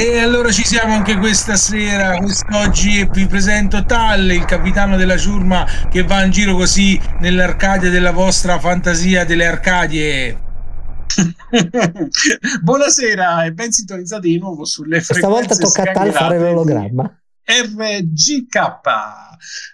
E allora ci siamo anche questa sera, quest'oggi vi presento Tal, il capitano della ciurma che va in giro così nell'Arcadia della vostra fantasia delle Arcadie. Buonasera e ben sintonizzati di nuovo sulle frequenze Questa volta tocca a Tal fare l'ologramma. RGK,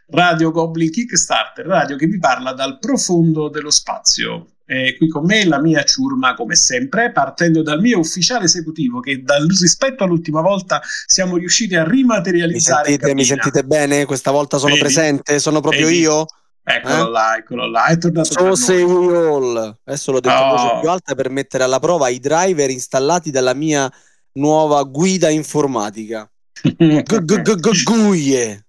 Radio Goblin Kickstarter, radio che vi parla dal profondo dello spazio. Eh, qui con me la mia ciurma come sempre, partendo dal mio ufficiale esecutivo che dal, rispetto all'ultima volta siamo riusciti a rimaterializzare. Mi sentite, mi sentite bene? Questa volta sono Vedi? presente? Sono proprio Vedi? io? Eccolo eh? là, eccolo là, è tornato So say we all. Adesso l'ho detto oh. voce più alta per mettere alla prova i driver installati dalla mia nuova guida informatica. Guie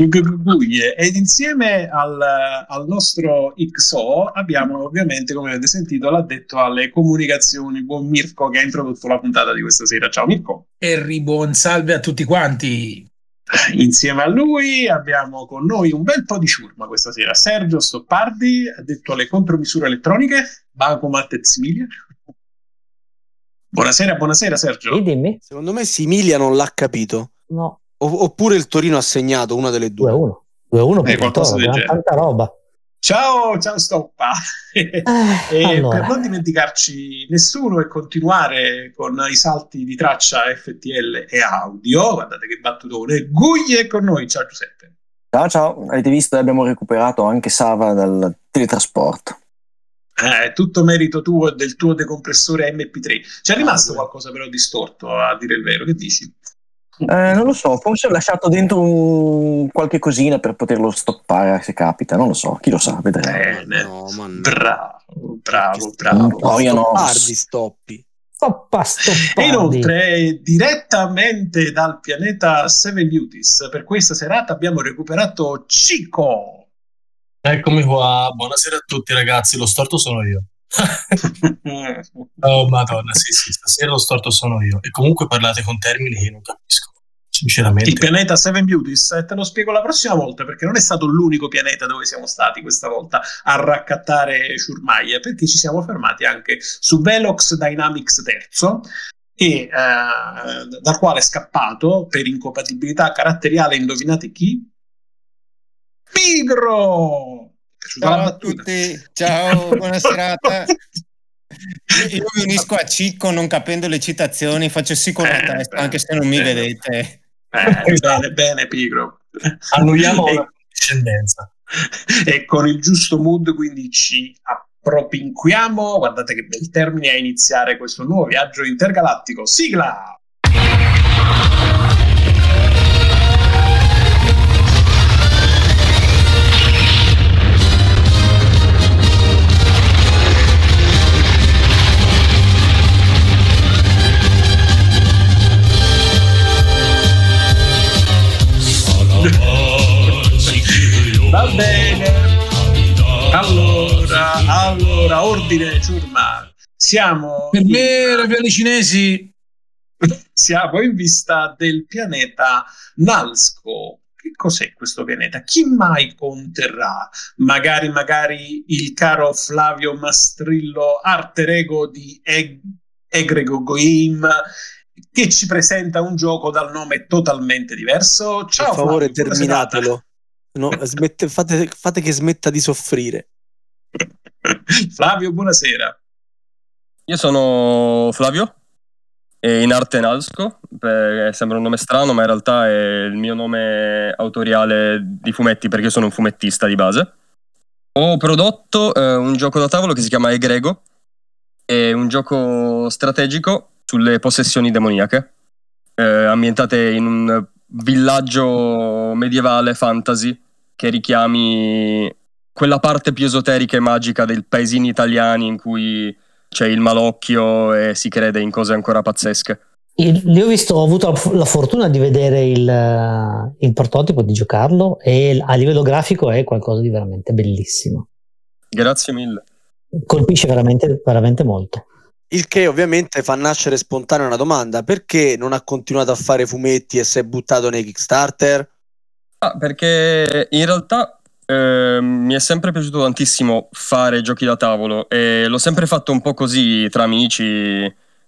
ed insieme al, al, nostro XO abbiamo ovviamente, come avete sentito, l'addetto alle comunicazioni, buon Mirko che ha introdotto la puntata di questa sera. Ciao Mirko. E buon salve a tutti quanti. Insieme a lui abbiamo con noi un bel po' di ciurma questa sera. Sergio Stoppardi, addetto alle contromisure elettroniche, Bancomat e Similia. Buonasera, buonasera Sergio. Sì, dimmi. Secondo me Similia non l'ha capito. No. Oppure il Torino ha segnato una delle due. 2-1. 2-1 per qualcosa del genere. Tanta roba. Ciao, ciao Stoppa. Eh, e allora. per non dimenticarci nessuno e continuare con i salti di traccia FTL e audio, guardate che battutone, Guglie è con noi. Ciao Giuseppe. Ciao, ciao. Avete visto, abbiamo recuperato anche Sava dal teletrasporto. Eh, tutto merito tuo e del tuo decompressore MP3. C'è rimasto ah, qualcosa però distorto, a dire il vero, che dici? Eh, non lo so, forse ho lasciato dentro un... qualche cosina per poterlo stoppare se capita, non lo so, chi lo sa, vedremo. Bene, no, bravo, bravo, bravo. No, io no. stoppi. Stoppa, stoppa. Inoltre, direttamente dal pianeta Seven Beauties, per questa serata abbiamo recuperato Cico. Eccomi qua, buonasera a tutti ragazzi, lo storto sono io. oh madonna, sì sì, stasera lo storto sono io. E comunque parlate con termini che non capisco. Sinceramente. Il pianeta Seven Beauties, eh, te lo spiego la prossima volta perché non è stato l'unico pianeta dove siamo stati questa volta a raccattare ciurmaglie, perché ci siamo fermati anche su Velox Dynamics III e eh, dal quale è scappato per incompatibilità caratteriale, indovinate chi? Pigro! Ciao a tutti, ciao, buona serata. Io mi unisco a Cicco non capendo le citazioni, faccio sì con la eh, testa, beh, anche se non mi vedete. Eh, bene, bene, Pigro. Annuiamo la discendenza. E con il giusto mood, quindi ci appropinquiamo. Guardate che bel termine a iniziare questo nuovo viaggio intergalattico. Sigla! Allora, allora, ordine, ciurma. Siamo... Per me, ravioli cinesi. Siamo in vista del pianeta Nalsco. Che cos'è questo pianeta? Chi mai conterrà? Magari, magari il caro Flavio Mastrillo, alter ego di Eg- Egrego Goim, che ci presenta un gioco dal nome totalmente diverso. Ciao, per favore, Flavio, terminatelo. No, smette, fate, fate che smetta di soffrire. Flavio, buonasera. Io sono Flavio, in arte Nalsco, sembra un nome strano, ma in realtà è il mio nome autoriale di fumetti perché sono un fumettista di base. Ho prodotto eh, un gioco da tavolo che si chiama Egrego, è un gioco strategico sulle possessioni demoniache, eh, ambientate in un villaggio medievale fantasy che richiami quella parte più esoterica e magica dei paesini italiani in cui c'è il malocchio e si crede in cose ancora pazzesche. Io ho visto, ho avuto la fortuna di vedere il, il, prototipo, di giocarlo e a livello grafico è qualcosa di veramente bellissimo. Grazie mille. Colpisce veramente, veramente molto. Il che ovviamente fa nascere spontanea una domanda: perché non ha continuato a fare fumetti e si è buttato nei Kickstarter? Ah, perché in realtà eh, mi è sempre piaciuto tantissimo fare giochi da tavolo e l'ho sempre fatto un po' così tra amici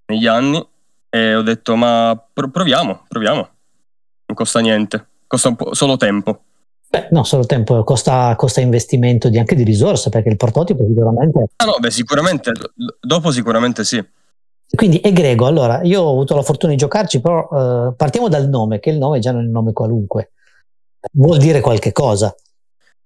negli anni e ho detto ma pro- proviamo, proviamo. Non costa niente, costa solo tempo. Beh, no, solo tempo, costa, costa investimento di, anche di risorse perché il prototipo sicuramente... Ah no, beh sicuramente, dopo sicuramente sì. Quindi Egrego, allora, io ho avuto la fortuna di giocarci, però eh, partiamo dal nome, che il nome già non è un nome qualunque. Vuol dire qualche cosa.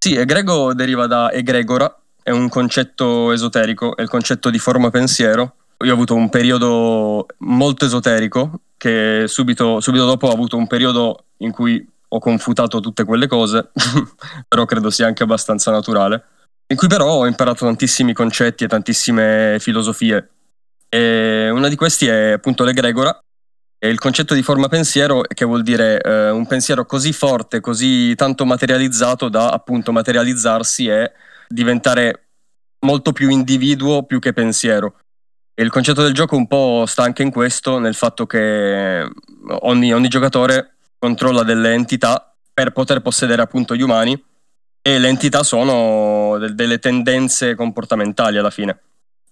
Sì, egrego deriva da egregora, è un concetto esoterico, è il concetto di forma pensiero. Io ho avuto un periodo molto esoterico, che subito, subito dopo ho avuto un periodo in cui ho confutato tutte quelle cose, però credo sia anche abbastanza naturale, in cui però ho imparato tantissimi concetti e tantissime filosofie. E una di questi è appunto l'egregora, il concetto di forma pensiero, che vuol dire eh, un pensiero così forte, così tanto materializzato da appunto materializzarsi e diventare molto più individuo più che pensiero. E il concetto del gioco un po' sta anche in questo, nel fatto che ogni, ogni giocatore controlla delle entità per poter possedere appunto gli umani e le entità sono de- delle tendenze comportamentali alla fine.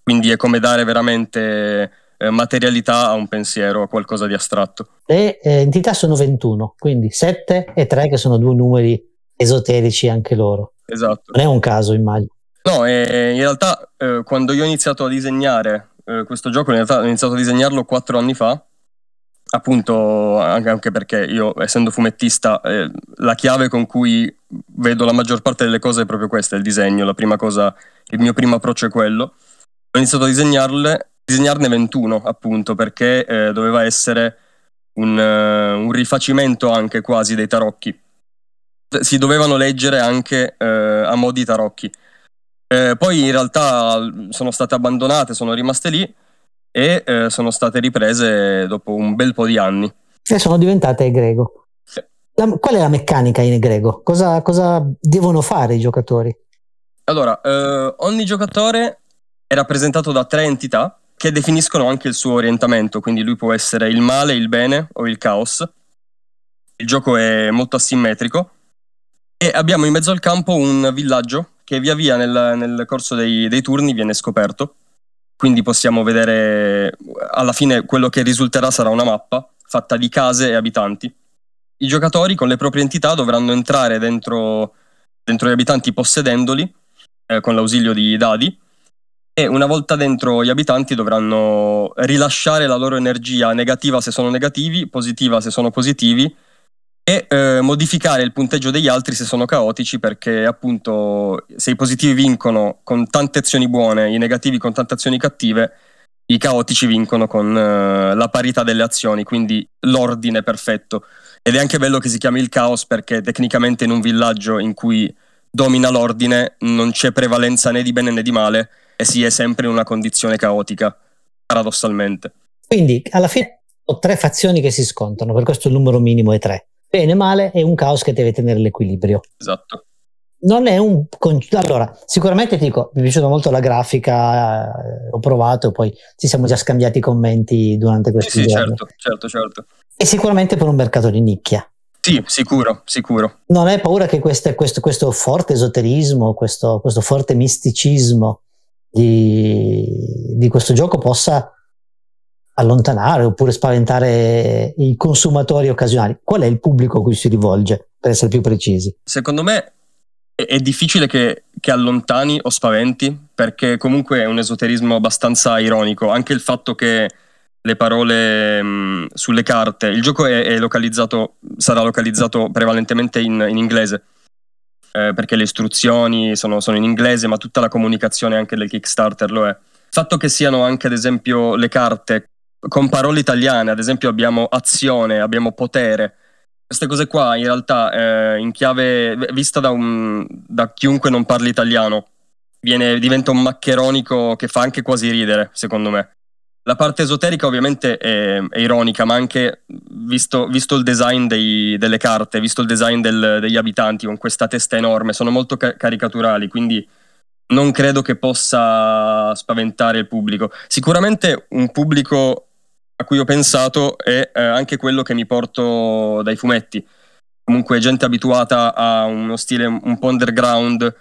Quindi è come dare veramente eh, materialità a un pensiero, a qualcosa di astratto. Le eh, entità sono 21, quindi 7 e 3 che sono due numeri esoterici anche loro. Esatto. Non è un caso, immagino. No, e in realtà eh, quando io ho iniziato a disegnare eh, questo gioco, in realtà ho iniziato a disegnarlo quattro anni fa, appunto anche, anche perché io essendo fumettista eh, la chiave con cui vedo la maggior parte delle cose è proprio questa, il disegno, la prima cosa, il mio primo approccio è quello. Ho iniziato a disegnarle disegnarne 21 appunto perché eh, doveva essere un, uh, un, rifacimento anche quasi dei tarocchi. Si dovevano leggere anche uh, a mo' di tarocchi. Eh, poi in realtà sono state abbandonate, sono rimaste lì e eh, sono state riprese dopo un bel po' di anni. E sono diventate egrego. La, qual è la meccanica in egrego? Cosa, cosa devono fare i giocatori? Allora, eh, ogni giocatore è rappresentato da tre entità che definiscono anche il suo orientamento, quindi lui può essere il male, il bene o il caos. Il gioco è molto asimmetrico e abbiamo in mezzo al campo un villaggio che via via nel, nel corso dei, dei turni viene scoperto. Quindi possiamo vedere alla fine quello che risulterà sarà una mappa fatta di case e abitanti. I giocatori con le proprie entità dovranno entrare dentro, dentro gli abitanti possedendoli eh, con l'ausilio di dadi e una volta dentro gli abitanti dovranno rilasciare la loro energia negativa se sono negativi, positiva se sono positivi e eh, modificare il punteggio degli altri se sono caotici perché appunto se i positivi vincono con tante azioni buone, i negativi con tante azioni cattive, i caotici vincono con eh, la parità delle azioni, quindi l'ordine perfetto. Ed è anche bello che si chiami il caos perché tecnicamente in un villaggio in cui domina l'ordine non c'è prevalenza né di bene né di male, e si è sempre in una condizione caotica, paradossalmente. Quindi alla fine ho tre fazioni che si scontrano, per questo il numero minimo è tre. Bene, male e un caos che deve tenere l'equilibrio. Esatto. Non è un. Allora, sicuramente ti dico, mi è piaciuta molto la grafica, eh, ho provato, poi ci siamo già scambiati i commenti durante questo sì, sì, certo, certo, certo. E sicuramente per un mercato di nicchia. Sì, sicuro, sicuro. Non hai paura che questo, questo, questo forte esoterismo, questo, questo forte misticismo di, di questo gioco possa allontanare oppure spaventare i consumatori occasionali. Qual è il pubblico a cui si rivolge, per essere più precisi? Secondo me è, è difficile che, che, allontani o spaventi, perché comunque è un esoterismo abbastanza ironico. Anche il fatto che le parole mh, sulle carte, il gioco è, è, localizzato, sarà localizzato prevalentemente in, in inglese eh, perché le istruzioni sono, sono, in inglese, ma tutta la comunicazione anche del Kickstarter lo è. Il fatto che siano anche, ad esempio, le carte con parole italiane, ad esempio abbiamo azione, abbiamo potere, queste cose qua in realtà eh, in chiave vista da, un, da chiunque non parli italiano viene, diventa un maccheronico che fa anche quasi ridere, secondo me. La parte esoterica ovviamente è, è ironica, ma anche visto, visto il design dei, delle carte, visto il design del, degli abitanti con questa testa enorme, sono molto ca- caricaturali, quindi non credo che possa spaventare il pubblico. Sicuramente un pubblico a cui ho pensato è eh, anche quello che mi porto dai fumetti. Comunque gente abituata a uno stile un po' underground,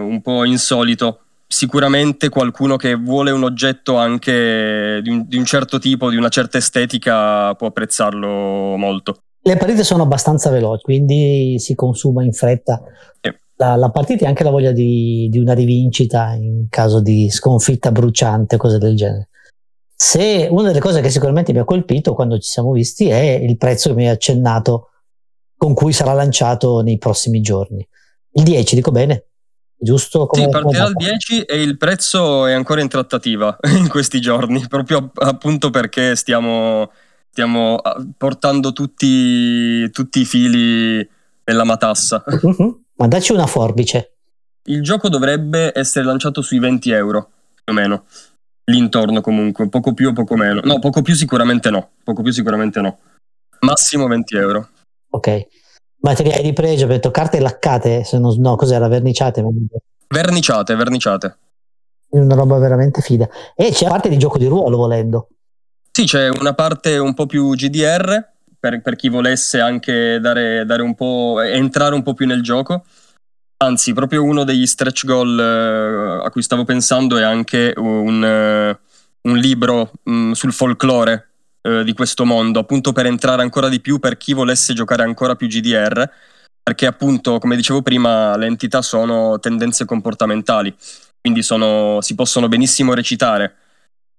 un po' insolito, sicuramente qualcuno che vuole un oggetto anche di un, di un certo tipo, di una certa estetica, può apprezzarlo molto. Le partite sono abbastanza veloci, quindi si consuma in fretta Sì. la, la partita e anche la voglia di, di una rivincita in caso di sconfitta bruciante, cose del genere. Se una delle cose che sicuramente mi ha colpito quando ci siamo visti è il prezzo che mi hai accennato con cui sarà lanciato nei prossimi giorni. Il 10, dico bene? Giusto? Come, Sì, partirà data? 10 e il prezzo è ancora in trattativa in questi giorni, proprio app- appunto perché stiamo, stiamo ah, portando tutti, tutti i fili nella matassa. Mhm. Ma dacci una forbice. Il gioco dovrebbe essere lanciato sui 20 euro, più o meno. L'intorno comunque, poco più o poco meno. No, poco più sicuramente no. Poco più sicuramente no. Massimo 20 euro. Ok. Materiali di pregio, ho detto carte laccate, se non, no, cos'era, verniciate, Verniciate, verniciate. una roba veramente fida. E c'è la parte di gioco di ruolo volendo. Sì, c'è una parte un po' più GDR per, per chi volesse anche dare, dare un po', entrare un po' più nel gioco. Anzi, proprio uno degli stretch goal eh, a cui stavo pensando è anche un, eh, un libro mh, sul folklore eh, di questo mondo, appunto per entrare ancora di più per chi volesse giocare ancora più GDR, perché appunto, come dicevo prima, le entità sono tendenze comportamentali, quindi sono- si possono benissimo recitare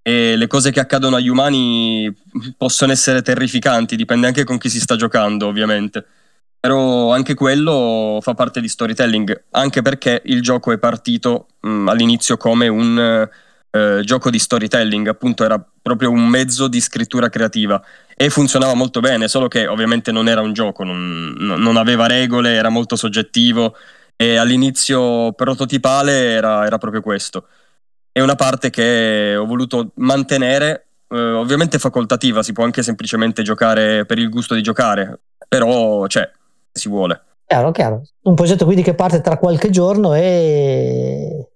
e le cose che accadono agli umani possono essere terrificanti, dipende anche con chi si sta giocando, ovviamente. Però anche quello fa parte di storytelling, anche perché il gioco è partito mh, all'inizio come un eh, gioco di storytelling, appunto era proprio un mezzo di scrittura creativa e funzionava molto bene, solo che ovviamente non era un gioco, non, non- aveva regole, era molto soggettivo e all'inizio prototipale era, era proprio questo. È una parte che ho voluto mantenere, eh, ovviamente facoltativa, si può anche semplicemente giocare per il gusto di giocare, però c'è, se si vuole. Chiaro, chiaro. Un progetto quindi che parte tra qualche giorno e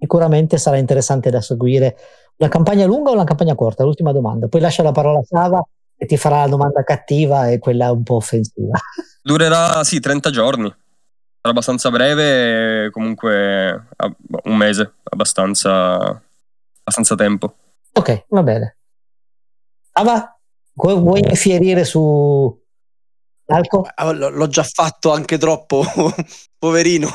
sicuramente sarà interessante da seguire. Una campagna lunga o una campagna corta? L'ultima domanda. Poi lascio la parola a Sava e ti farà la domanda cattiva e quella un po' offensiva. Durerà sì 30 giorni, sarà abbastanza breve, comunque ah, boh, un mese, abbastanza, abbastanza tempo. Ok, va bene. Sava, vu- vuoi infierire su Alco? Ah, L'ho già fatto anche troppo, poverino.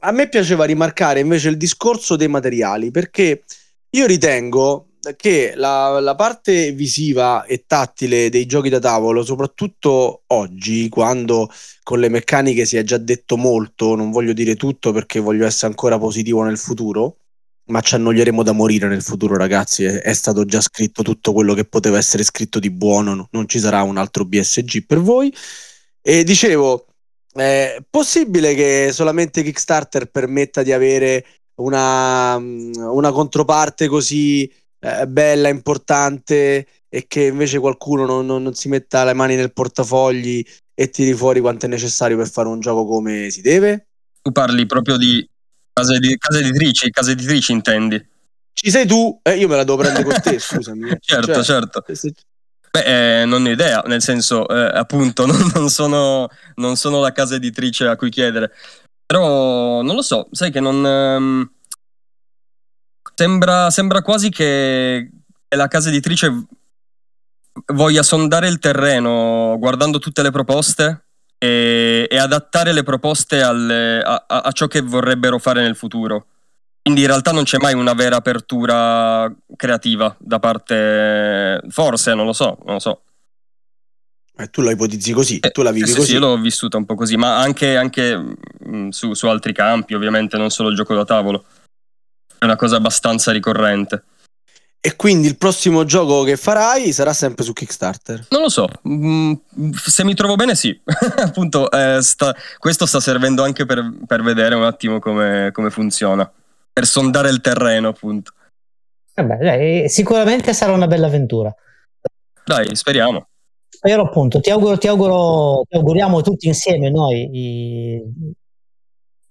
A me piaceva rimarcare invece il discorso dei materiali, perché io ritengo che la, la parte visiva e tattile dei giochi da tavolo, soprattutto oggi, quando con le meccaniche si è già detto molto, non voglio dire tutto perché voglio essere ancora positivo nel futuro, ma ci annoieremo da morire nel futuro, ragazzi. È, è stato già scritto tutto quello che poteva essere scritto di buono, no- non ci sarà un altro BSG per voi. E dicevo, è possibile che solamente Kickstarter permetta di avere una, una controparte così eh, bella, importante e che invece qualcuno non, non- non si metta le mani nel portafogli e tiri fuori quanto è necessario per fare un gioco come si deve? Tu parli proprio di case, di, case editrici, case editrici intendi? Ci sei tu? Eh, io me la devo prendere con te, scusami. Certo, Cioè, certo. se- Beh, eh, non ho idea, nel senso, eh, appunto, non, non sono, non sono la casa editrice a cui chiedere. Però non lo so, sai che non. ehm, sembra, sembra quasi che la casa editrice voglia sondare il terreno guardando tutte le proposte e, e adattare le proposte alle- a, a- a ciò che vorrebbero fare nel futuro. Quindi in realtà non c'è mai una vera apertura creativa da parte, forse, non lo so, non lo so. eh, tu la ipotizzi così, tu la Eh, vivi sì, così. sì, io l'ho vissuta un po' così, ma anche, anche, mh, su, su altri campi, ovviamente, non solo il gioco da tavolo. È una cosa abbastanza ricorrente. E quindi il prossimo gioco che farai sarà sempre su Kickstarter. Non lo so, mh, se mi trovo bene sì. Appunto, eh, sta- questo sta servendo anche per, per vedere un attimo come, come funziona, per sondare il terreno, appunto. Vabbè, dai, sicuramente sarà una bella avventura. Dai, speriamo. Spero appunto, ti auguro, ti auguro, ti auguriamo tutti insieme noi, i-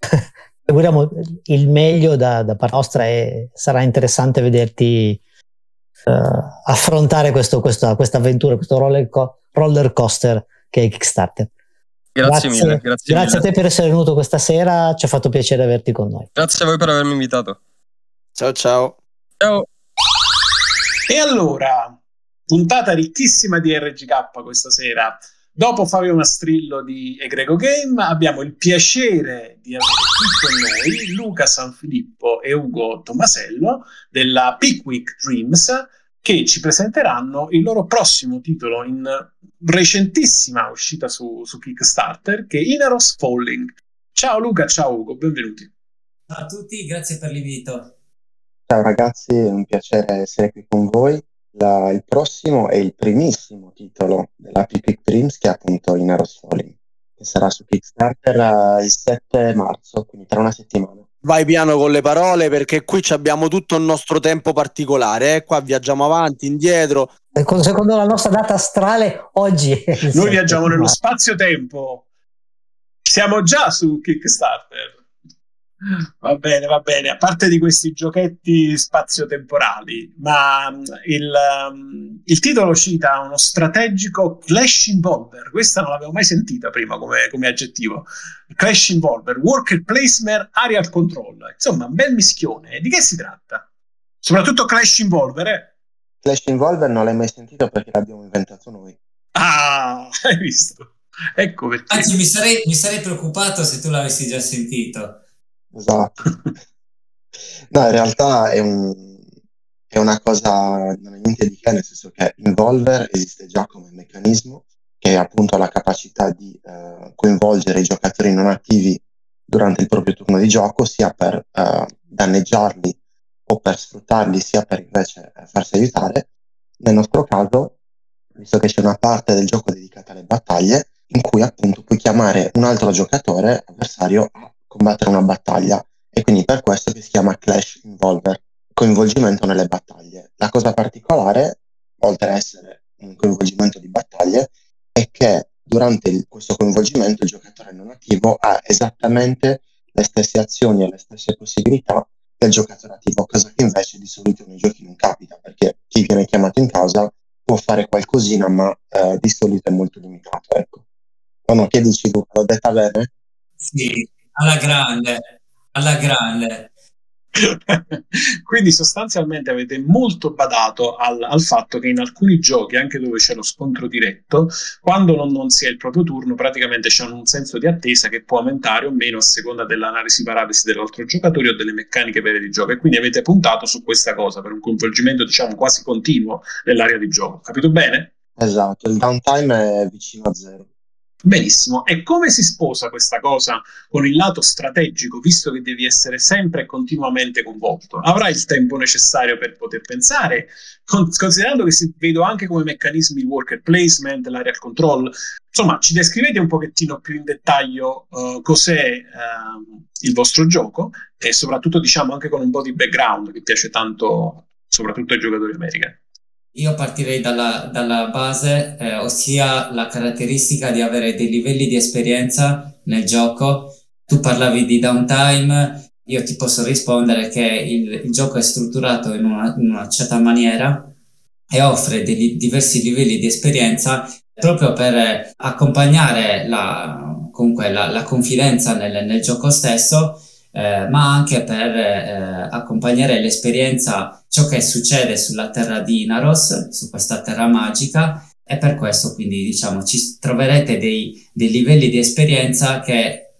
ti auguriamo il meglio da, da parte nostra e sarà interessante vederti eh, affrontare questa avventura, questo roller, co- roller coaster che è Kickstarter. Grazie, mille. Grazie, grazie a mille. te per essere venuto questa sera, ci ha fatto piacere averti con noi. Grazie a voi per avermi invitato. Ciao ciao. Ciao. E allora, puntata ricchissima di RGK questa sera. Dopo Fabio Mastrillo di Egrego Game abbiamo il piacere di avere qui con noi Luca Sanfilippo e Ugo Tomasello della Pickwick Dreams che ci presenteranno il loro prossimo titolo in recentissima uscita su, su Kickstarter che è Inaros Falling. Ciao Luca, ciao Ugo, benvenuti. Ciao a tutti, grazie per l'invito. Ciao ragazzi, è un piacere essere qui con voi. La- il prossimo è il primissimo titolo della Pick Dreams che è appunto in Eros Falling, che sarà su Kickstarter eh, il 7 marzo, quindi tra una settimana. Vai piano con le parole perché qui ci abbiamo tutto il nostro tempo particolare. Eh? Qua viaggiamo avanti, indietro. Secondo, secondo la nostra data astrale, oggi. Noi viaggiamo nello spazio-tempo. Siamo già su Kickstarter. Va bene, va bene. A parte di questi giochetti spazio-temporali, ma mm, il, um, il titolo cita uno strategico Clash Involver. Questa non l'avevo mai sentita prima come, come aggettivo. Clash Involver, Worker Placement, Aerial Control. Insomma, un bel mischione. Di che si tratta? Soprattutto Clash Involver, eh? Flash Involver non l'hai mai sentito perché l'abbiamo inventato noi. Ah, hai visto? Ecco perché. Anzi, mi sarei, mi sarei preoccupato se tu l'avessi già sentito. Esatto. No, in realtà è, un- è una cosa, non è niente di che, nel senso che Involver esiste già come meccanismo che appunto ha la capacità di eh, coinvolgere i giocatori non attivi durante il proprio turno di gioco, sia per eh, danneggiarli o per sfruttarli, sia per invece eh, farsi aiutare. Nel nostro caso, visto che c'è una parte del gioco dedicata alle battaglie, in cui appunto puoi chiamare un altro giocatore avversario a combattere una battaglia e quindi per questo si chiama Clash Involver, coinvolgimento nelle battaglie. La cosa particolare, oltre a essere un coinvolgimento di battaglie, è che durante il- questo coinvolgimento il giocatore non attivo ha esattamente le stesse azioni e le stesse possibilità del giocatore attivo, cosa che invece di solito nei giochi non capita, perché chi viene chiamato in causa può fare qualcosina, ma eh, di solito è molto limitato. Ecco. O no, che dici Luca? L'ho detta bene? Sì, alla grande, alla grande. Quindi sostanzialmente avete molto badato al, al fatto che in alcuni giochi, anche dove c'è lo scontro diretto, quando non, non si è il proprio turno, praticamente c'è un senso di attesa che può aumentare o meno a seconda dell'analisi paralysi dell'altro giocatore o delle meccaniche vere di gioco. E quindi avete puntato su questa cosa per un coinvolgimento, diciamo, quasi continuo nell'area di gioco. Capito bene? Esatto, il downtime è vicino a zero. Benissimo. E come si sposa questa cosa con il lato strategico, visto che devi essere sempre e continuamente coinvolto? Avrai il tempo necessario per poter pensare, con- considerando che si vedo anche come meccanismi il worker placement, l'area control. Insomma, ci descrivete un pochettino più in dettaglio eh, cos'è ehm, il vostro gioco e soprattutto diciamo anche con un po' di background che piace tanto soprattutto ai giocatori americani. Io partirei dalla, dalla base, eh, ossia la caratteristica di avere dei livelli di esperienza nel gioco. Tu parlavi di downtime, io ti posso rispondere che il, il gioco è strutturato in una, in una certa maniera e offre dei diversi livelli di esperienza proprio per accompagnare la, comunque la, la confidenza nel, nel gioco stesso, eh, ma anche per eh, accompagnare l'esperienza, ciò che succede sulla terra di Inaros, su questa terra magica, e per questo quindi diciamo ci troverete dei, dei livelli di esperienza che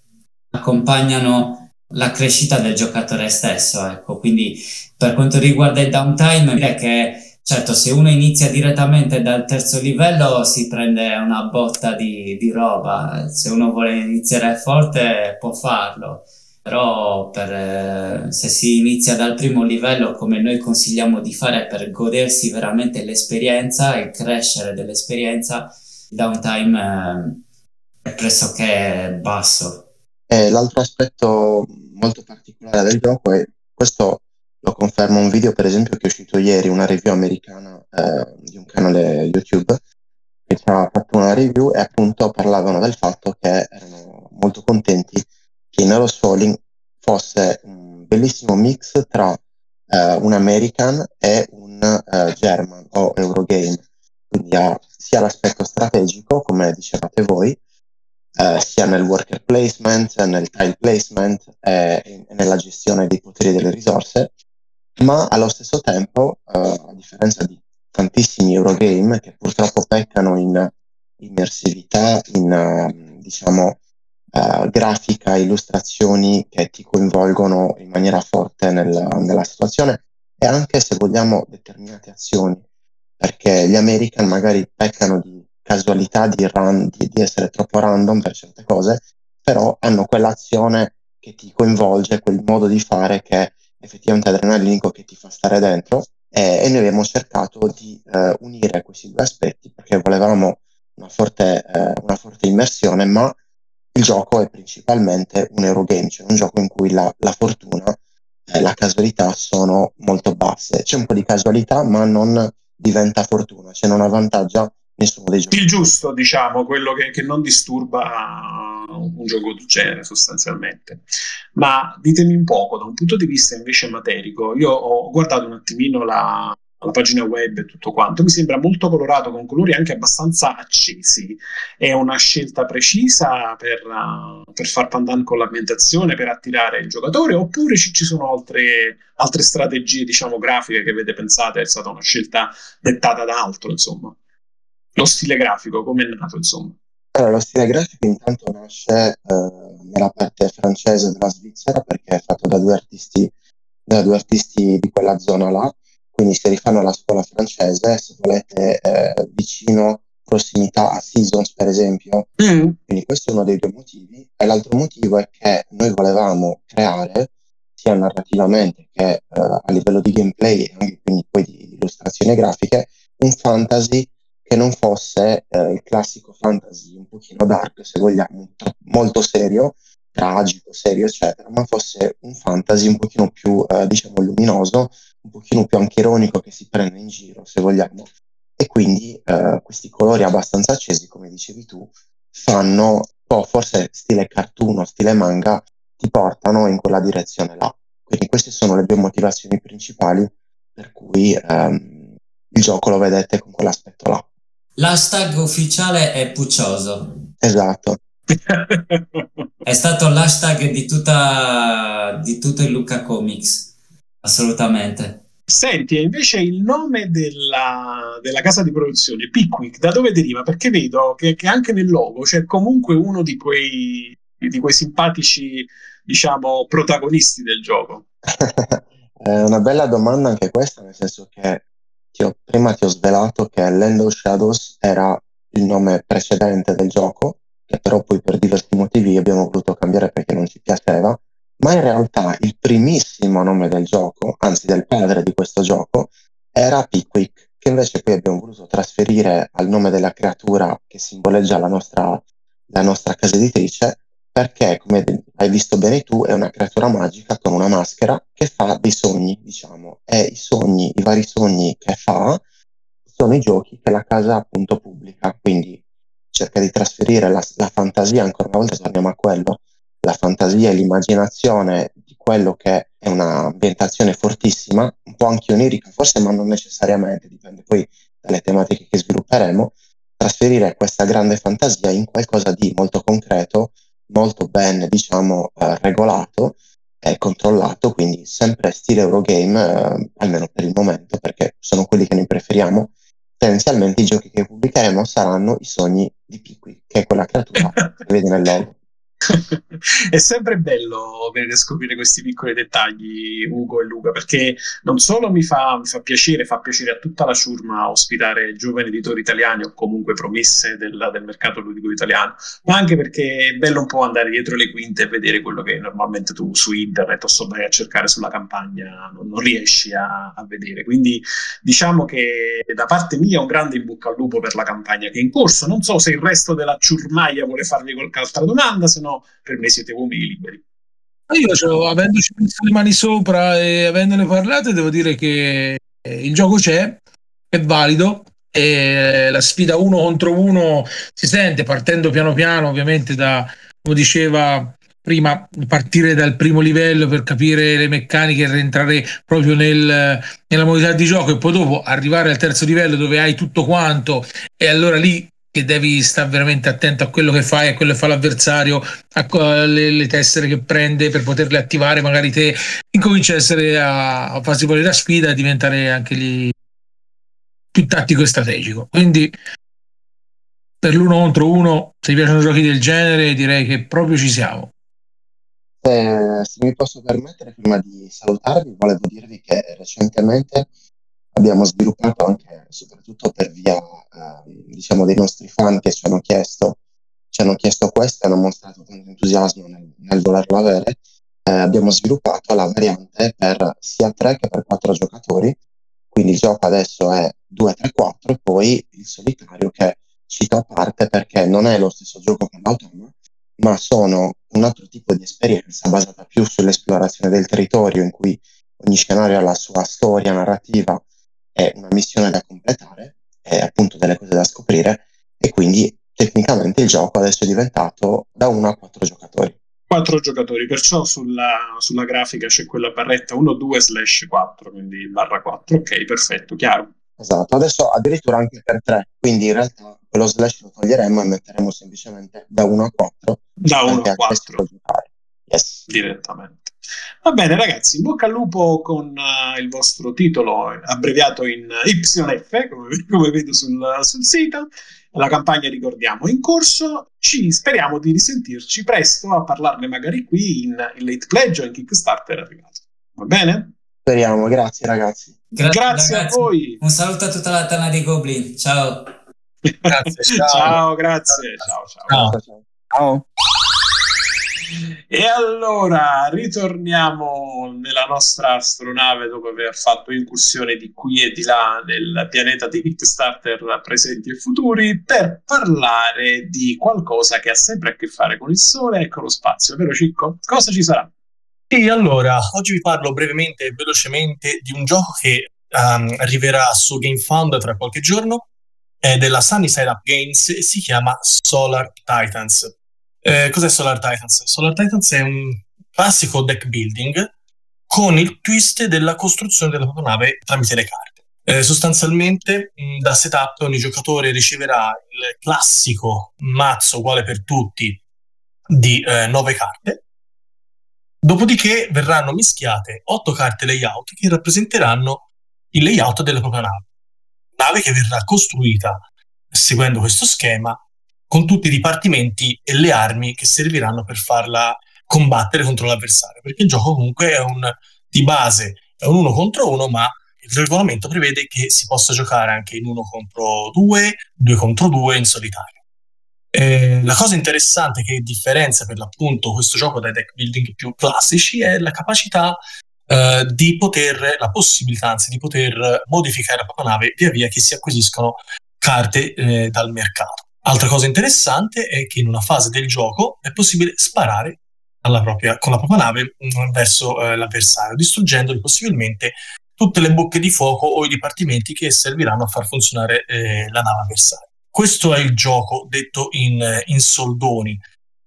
accompagnano la crescita del giocatore stesso, ecco, quindi per quanto riguarda il downtime, direi che certo se uno inizia direttamente dal terzo livello si prende una botta di, di roba, se uno vuole iniziare forte può farlo, però per, eh, se si inizia dal primo livello come noi consigliamo di fare per godersi veramente l'esperienza e crescere dell'esperienza, il downtime eh, è pressoché basso. E l'altro aspetto molto particolare del gioco è questo lo conferma un video per esempio che è uscito ieri, una review americana eh, di un canale YouTube che ci ha fatto una review e appunto parlavano del fatto che erano molto contenti che in Eros Falling fosse un bellissimo mix tra eh, un American e un eh, German o Eurogame, quindi ha sia l'aspetto strategico, come dicevate voi, eh, sia nel worker placement, nel tile placement e, e nella gestione dei poteri e delle risorse, ma allo stesso tempo, eh, a differenza di tantissimi Eurogame che purtroppo peccano in immersività, in eh, diciamo eh, grafica, illustrazioni che ti coinvolgono in maniera forte nel, nella situazione e anche se vogliamo determinate azioni, perché gli American magari peccano di casualità, di, run, di, di essere troppo random per certe cose, però hanno quell'azione che ti coinvolge, quel modo di fare che è effettivamente adrenalinico che ti fa stare dentro eh, e noi abbiamo cercato di eh, unire questi due aspetti perché volevamo una forte, eh, una forte, immersione, ma il gioco è principalmente un Eurogame, cioè un gioco in cui la, la fortuna e la casualità sono molto basse. C'è un po' di casualità, ma non diventa fortuna, cioè non avvantaggia nessuno dei giochi. Il giusto, diciamo, quello che, che non disturba un gioco del genere sostanzialmente. Ma ditemi un poco, da un punto di vista invece materico, io ho guardato un attimino la, la pagina web e tutto quanto, mi sembra molto colorato, con colori anche abbastanza accesi. È una scelta precisa per, uh, per far pandan con l'ambientazione, per attirare il giocatore, oppure ci, ci sono altre, altre strategie, diciamo, grafiche che avete pensato, è stata una scelta dettata da altro, insomma? Lo stile grafico, come è nato, insomma? Allora, lo stile grafico intanto nasce eh, nella parte francese della Svizzera perché è fatto da due artisti, da due artisti di quella zona là, quindi si rifanno alla scuola francese, se volete, eh, vicino, prossimità a Seasons per esempio. Mm. Quindi questo è uno dei due motivi. E l'altro motivo è che noi volevamo creare, sia narrativamente che eh, a livello di gameplay e anche quindi poi di illustrazioni grafiche, un fantasy che non fosse eh, il classico fantasy un pochino dark, se vogliamo, molto serio, tragico, serio, eccetera, ma fosse un fantasy un pochino più, eh, diciamo, luminoso, un pochino più anche ironico che si prende in giro, se vogliamo. E quindi eh, questi colori abbastanza accesi, come dicevi tu, fanno un po' forse stile cartoon o stile manga, ti portano in quella direzione là. Quindi queste sono le due motivazioni principali per cui ehm, il gioco lo vedete con quell'aspetto là. L'hashtag ufficiale è Puccioso. Esatto. è stato l'hashtag di tutta di tutto il Luca Comics. Assolutamente. Senti, e invece il nome della, della, casa di produzione, Pickwick, da dove deriva? Perché vedo che, che anche nel logo c'è comunque uno di quei, di quei simpatici, diciamo, protagonisti del gioco. È una bella domanda anche questa, nel senso che ti ho, prima ti ho svelato che Land of Shadows era il nome precedente del gioco, che però poi per diversi motivi abbiamo voluto cambiare perché non ci piaceva, ma in realtà il primissimo nome del gioco, anzi del padre di questo gioco, era Pickwick, che invece poi abbiamo voluto trasferire al nome della creatura che simboleggia la nostra, la nostra casa editrice, perché, come hai visto bene tu, è una creatura magica con una maschera che fa dei sogni, diciamo, e i sogni, i vari sogni che fa sono i giochi che la casa appunto pubblica, quindi cerca di trasferire la, la fantasia, ancora una volta torniamo a quello, la fantasia e l'immaginazione di quello che è un'ambientazione fortissima, un po' anche onirica forse, ma non necessariamente, dipende poi dalle tematiche che svilupperemo, trasferire questa grande fantasia in qualcosa di molto concreto, molto ben, diciamo, eh, regolato e controllato, quindi sempre stile Eurogame, eh, almeno per il momento, perché sono quelli che noi preferiamo. Tendenzialmente i giochi che pubblicheremo saranno i sogni di Piqui, che è quella creatura che vedi nel logo. È sempre bello vedere scoprire questi piccoli dettagli, Ugo e Luca, perché non solo mi fa, mi fa, piacere, fa piacere a tutta la ciurma ospitare giovani editori italiani o comunque promesse del, del, mercato ludico italiano, ma anche perché è bello un po' andare dietro le quinte e vedere quello che normalmente tu su internet o so vai a cercare sulla campagna non, non riesci a, a, vedere. Quindi diciamo che da parte mia un grande in bocca al lupo per la campagna che è in corso. Non so se il resto della ciurmaia vuole farvi qualche altra domanda, se no no, per me siete uomini liberi. Io, avendoci messo le mani sopra e avendone parlato, devo dire che eh, il gioco c'è, è valido, e la sfida uno contro uno si sente partendo piano piano, ovviamente da, come diceva prima, partire dal primo livello per capire le meccaniche e rientrare proprio nel, nella modalità di gioco e poi dopo arrivare al terzo livello dove hai tutto quanto e allora lì che devi stare veramente attento a quello che fai, a quello che fa l'avversario, alle le tessere che prende per poterle attivare, magari te incominci a essere a, a farsi volere la sfida e diventare anche lì più tattico e strategico. Quindi per l'uno contro uno, se vi piacciono giochi del genere, direi che proprio ci siamo. Eh, se mi posso permettere, prima di salutarvi, volevo dirvi che recentemente abbiamo sviluppato anche, soprattutto per via eh, diciamo, dei nostri fan che ci hanno chiesto, ci hanno chiesto questo e hanno mostrato tanto entusiasmo nel, nel volerlo avere, eh, abbiamo sviluppato la variante per sia 3 che per 4 giocatori, quindi il gioco adesso è 2, 3, 4 e poi il solitario che cito a parte perché non è lo stesso gioco che l'automa, ma sono un altro tipo di esperienza basata più sull'esplorazione del territorio in cui ogni scenario ha la sua storia narrativa e una missione da completare e appunto delle cose da scoprire e quindi tecnicamente il gioco adesso è diventato da 1 a 4 giocatori. 4 giocatori, perciò sulla, sulla grafica c'è quella barretta 1, 2 slash 4, quindi barra 4. Ok, perfetto, chiaro. Esatto, adesso addirittura anche per 3, quindi in realtà quello slash lo toglieremo e metteremo semplicemente da 1 a 4. Da 1 a 4. Yes. Direttamente. Va bene ragazzi, in bocca al lupo con uh, il vostro titolo abbreviato in YF, come, come vedo sul, sul, sito. La campagna, ricordiamo, è in corso. Ci speriamo di risentirci presto a parlarne magari qui in, in Late Pledge o in Kickstarter arrivato. Va bene? Speriamo, grazie ragazzi. Gra- grazie ragazzi. a voi. Un saluto a tutta la tana dei Goblin. Ciao. Grazie, ciao. ciao, grazie. Ciao, ciao. ciao. ciao. E allora ritorniamo nella nostra astronave dopo aver fatto incursione di qui e di là nel pianeta di Kickstarter presenti e futuri per parlare di qualcosa che ha sempre a che fare con il Sole e con lo spazio, vero Cicco? Cosa ci sarà? Sì, allora, oggi vi parlo brevemente e velocemente di un gioco che um, arriverà su GameFound tra qualche giorno, è della Sunny Side Up Games e si chiama Solar Titans. Eh, cos'è Solar Titans? Solar Titans è un classico deck building con il twist della costruzione della propria nave tramite le carte. Eh, sostanzialmente, mh, da setup ogni giocatore riceverà il classico mazzo uguale per tutti di eh, 9 carte. Dopodiché verranno mischiate 8 carte layout che rappresenteranno il layout della propria nave. Nave che verrà costruita seguendo questo schema con tutti i dipartimenti e le armi che serviranno per farla combattere contro l'avversario. Perché il gioco comunque è un di base, è un uno contro uno, ma il regolamento prevede che si possa giocare anche in uno contro due, due contro due in solitario. Eh, la cosa interessante che differenzia per l'appunto questo gioco dai deck building più classici è la capacità eh, di poter, la possibilità anzi di poter modificare la propria nave via via che si acquisiscono carte eh, dal mercato. Altra cosa interessante è che in una fase del gioco è possibile sparare propria, con la propria nave mm, verso eh, l'avversario, distruggendogli possibilmente tutte le bocche di fuoco o i dipartimenti che serviranno a far funzionare eh, la nave avversaria. Questo è il gioco detto in, in soldoni.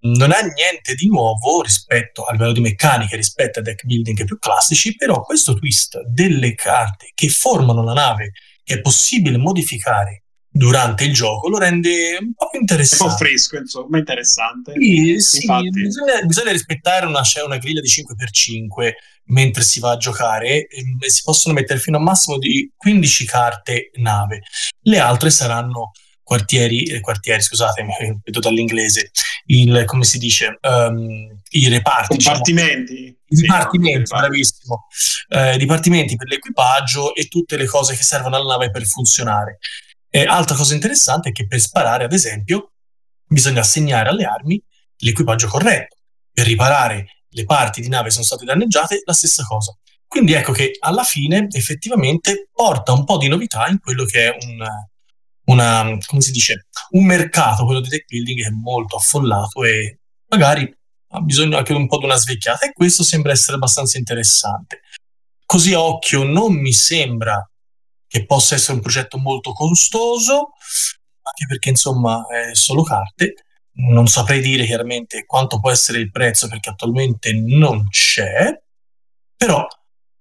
Non ha niente di nuovo rispetto a livello di meccanica, rispetto ai deck building più classici, però questo twist delle carte che formano la nave che è possibile modificare durante il gioco lo rende un po' più interessante. Un po' fresco, insomma, interessante. Sì, sì bisogna, bisogna, rispettare una, una, griglia di 5x5 mentre si va a giocare e, e si possono mettere fino a un massimo di 15 carte nave. Le altre saranno quartieri, eh, quartieri scusate, vedo dall'inglese, il, come si dice, um, i reparti. Diciamo. Compartimenti. Diciamo. I dipartimenti, no, bravissimo. Eh, dipartimenti per l'equipaggio e tutte le cose che servono alla nave per funzionare. E altra cosa interessante è che per sparare, ad esempio, bisogna assegnare alle armi l'equipaggio corretto. Per riparare le parti di nave che sono state danneggiate, la stessa cosa. Quindi ecco che alla fine effettivamente porta un po' di novità in quello che è un, una, come si dice, un mercato, quello di deck building, che è molto affollato e magari ha bisogno anche un po' di una svecchiata e questo sembra essere abbastanza interessante. Così a occhio non mi sembra che possa essere un progetto molto costoso, anche perché insomma è solo carte. Non saprei dire chiaramente quanto può essere il prezzo perché attualmente non c'è, però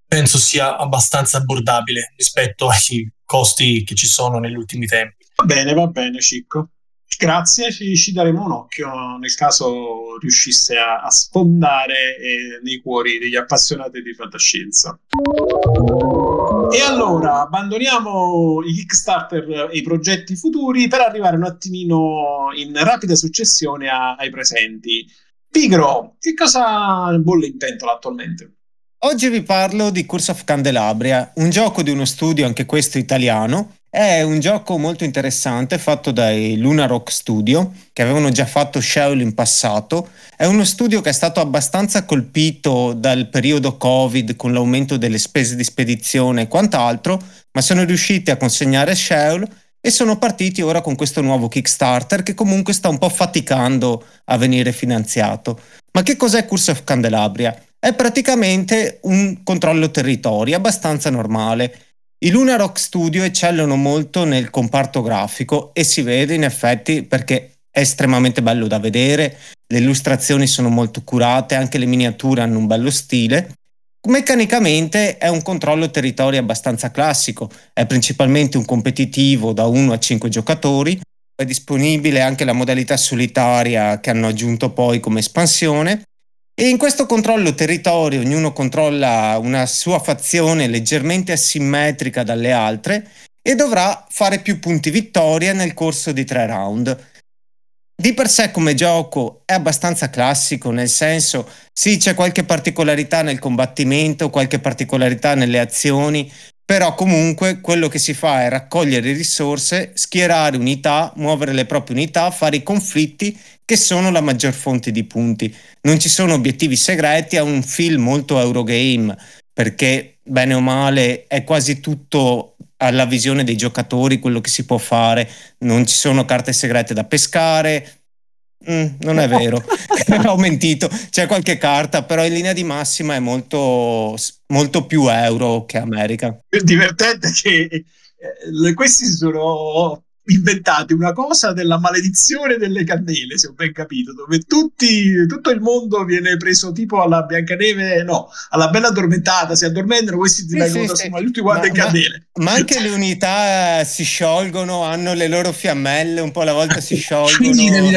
penso sia abbastanza abbordabile rispetto ai costi che ci sono negli ultimi tempi. Va bene, va bene, Cicco. Grazie, ci, ci daremo un occhio nel caso riuscisse a, a sfondare eh, nei cuori degli appassionati di fantascienza. E allora abbandoniamo i Kickstarter e i progetti futuri per arrivare un attimino in rapida successione a- ai presenti. Pigro, che cosa bolle in pentola attualmente? Oggi vi parlo di Curse of Candelabria, un gioco di uno studio, anche questo italiano. È un gioco molto interessante fatto dai Luna Rock Studio, che avevano già fatto Shell in passato. È uno studio che è stato abbastanza colpito dal periodo Covid con l'aumento delle spese di spedizione e quant'altro, ma sono riusciti a consegnare Shell e sono partiti ora con questo nuovo Kickstarter che comunque sta un po' faticando a venire finanziato. Ma che cos'è Curse of Candelabria? È praticamente un controllo territorio abbastanza normale. I Luna Rock Studio eccellono molto nel comparto grafico e si vede in effetti perché è estremamente bello da vedere, le illustrazioni sono molto curate, anche le miniature hanno un bello stile. Meccanicamente è un controllo territorio abbastanza classico, è principalmente un competitivo da 1 a 5 giocatori, è disponibile anche la modalità solitaria che hanno aggiunto poi come espansione e in questo controllo territorio ognuno controlla una sua fazione leggermente asimmetrica dalle altre e dovrà fare più punti vittoria nel corso di tre round. Di per sé come gioco è abbastanza classico, nel senso sì c'è qualche particolarità nel combattimento, qualche particolarità nelle azioni, però comunque quello che si fa è raccogliere risorse, schierare unità, muovere le proprie unità, fare i conflitti che sono la maggior fonte di punti. Non ci sono obiettivi segreti, è un film molto Eurogame perché bene o male è quasi tutto alla visione dei giocatori quello che si può fare, non ci sono carte segrete da pescare. Mm, non è vero, ho mentito, c'è qualche carta, però in linea di massima è molto, molto più euro che America. Il divertente è che eh, questi sono inventati una cosa della maledizione delle candele, se ho ben capito, dove tutti, tutto il mondo viene preso tipo alla Biancaneve, no, alla bella addormentata, si addormentano, questi ti vengono sì, sì, tutti quanti in candele. Ma, ma anche le unità si sciolgono, hanno le loro fiammelle, un po' alla volta si sciolgono.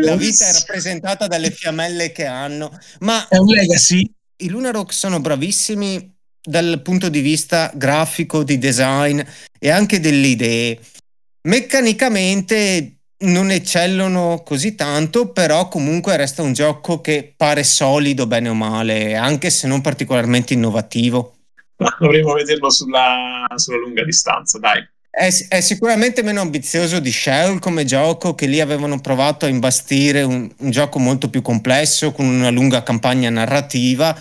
La vita è rappresentata dalle fiammelle che hanno. Ma è un legacy. I Lunarock sono bravissimi dal punto di vista grafico, di design e anche delle idee. Meccanicamente non eccellono così tanto, però comunque resta un gioco che pare solido bene o male, anche se non particolarmente innovativo. Dovremmo vederlo sulla, sulla lunga distanza, dai. È, è, sicuramente meno ambizioso di Shell come gioco, che lì avevano provato a imbastire un, un gioco molto più complesso, con una lunga campagna narrativa.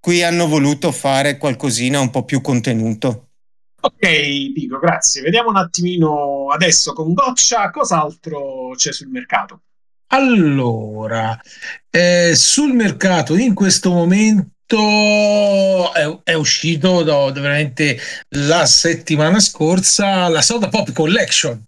Qui hanno voluto fare qualcosina un po' più contenuto. Ok, Pico, grazie. Vediamo un attimino adesso con Goccia cos'altro c'è sul mercato. Allora, eh, sul mercato in questo momento è, è uscito do, veramente la settimana scorsa la Soda Pop Collection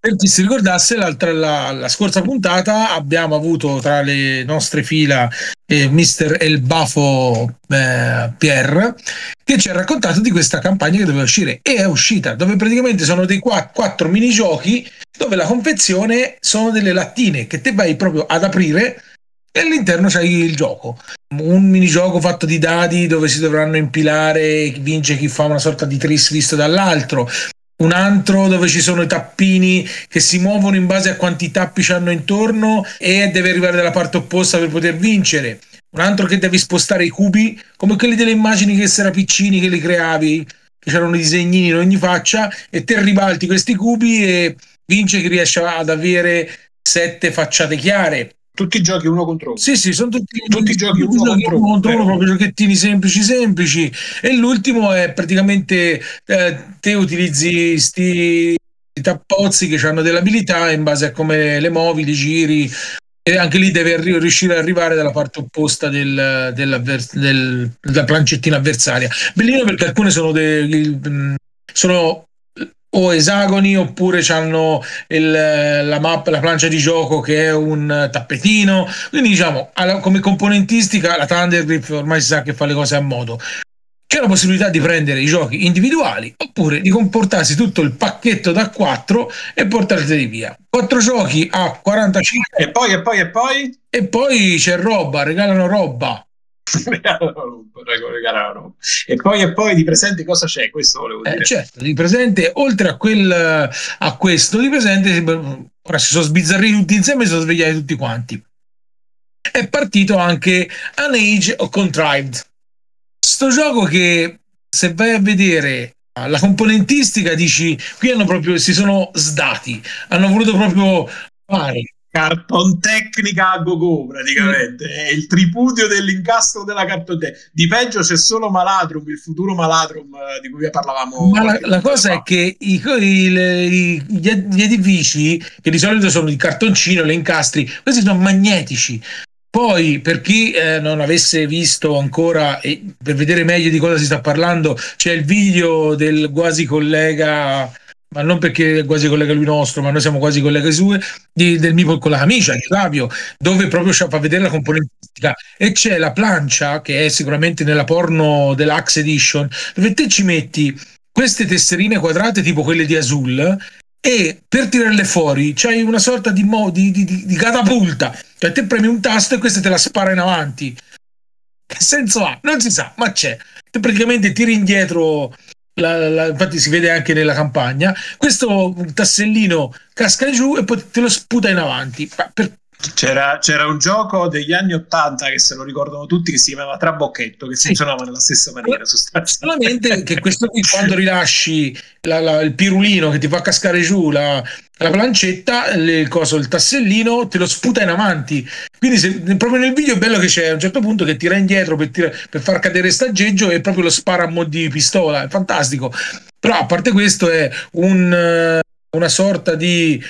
per chi si ricordasse, la, la, scorsa puntata abbiamo avuto tra le nostre fila eh, Mister El Bafo eh, Pierre che ci ha raccontato di questa campagna che doveva uscire e è uscita, dove praticamente sono dei quattro, quattro minigiochi dove la confezione sono delle lattine che te vai proprio ad aprire e all'interno c'hai il gioco. Un minigioco fatto di dadi dove si dovranno impilare, vince chi fa una sorta di tris visto dall'altro un altro dove ci sono i tappini che si muovono in base a quanti tappi c'hanno intorno e deve arrivare dalla parte opposta per poter vincere. Un altro che devi spostare i cubi come quelli delle immagini che era piccini che li creavi, che c'erano i disegnini in ogni faccia e te ribalti questi cubi e vince chi riesce ad avere sette facciate chiare tutti i giochi uno contro uno. Sì, sì, sono tutti, tutti i giochi uno, giochi contro, uno contro uno, proprio giochettini semplici, semplici. E l'ultimo è praticamente eh, te utilizzi sti tappozzi che hanno delle abilità in base a come le muovi, li giri. E anche lì devi arri- riuscire ad arrivare dalla parte opposta del, del, della plancettina avversaria. Bellino perché alcune sono, dei, sono o esagoni oppure hanno il, la mappa, la plancia di gioco che è un tappetino. Quindi diciamo, alla, come componentistica la Thunder Grip ormai si sa che fa le cose a modo. c'è la possibilità di prendere i giochi individuali oppure di comportarsi tutto il pacchetto da 4 e portarteli via. 4 giochi a 45 E poi, e poi, e poi? e poi c'è roba, regalano roba. E poi, e poi, di presente cosa c'è? Questo volevo Eh, dire. certo, di presente, oltre a, quel, a questo, di presente, ora si sono sbizzarriti tutti insieme e si sono svegliati tutti quanti. È partito anche An Age of Contrived. Sto gioco che, se vai a vedere la componentistica, dici, qui hanno proprio, si sono sdati, hanno voluto proprio fare. Carton tecnica a go-go praticamente è il tripudio dell'incastro della carton tecnica di peggio c'è solo Maladrum il futuro Maladrum eh, di cui parlavamo Ma la, la cosa fa. è che i- i- gli edifici, che di solito sono di cartoncino, le incastri, questi sono magnetici. Poi, per chi eh, non avesse visto ancora, e per vedere meglio di cosa si sta parlando, c'è il video del quasi collega, ma non perché è quasi collega lui nostro, ma noi siamo quasi colleghe sue, di- del mio con la camicia, di Flavio, dove proprio fa vedere la componentistica. E c'è la plancia, che è sicuramente nella porno deluxe edition, dove te ci metti queste tesserine quadrate tipo quelle di Azul e per tirarle fuori c'hai una sorta di, mo- di- di- di catapulta cioè te premi un tasto e questa te la spara in avanti che senso ha? non si sa ma c'è te praticamente tiri indietro la- la- infatti si vede anche nella campagna. Questo tassellino casca giù e poi te lo sputa in avanti. Per- c'era, c'era un gioco degli anni 80 che se lo ricordano tutti che si chiamava Trabocchetto che Sì. funzionava nella stessa maniera sostanzialmente. solamente che questo qui quando rilasci la- la- il pirulino che ti fa cascare giù la, la plancetta le- il coso il tassellino te lo sputa in avanti. Quindi se- proprio nel video è bello che c'è a un certo punto che tira indietro per, tira- per far cadere staggeggio e proprio lo spara a mo' di pistola. È fantastico. Però a parte questo è un, una sorta di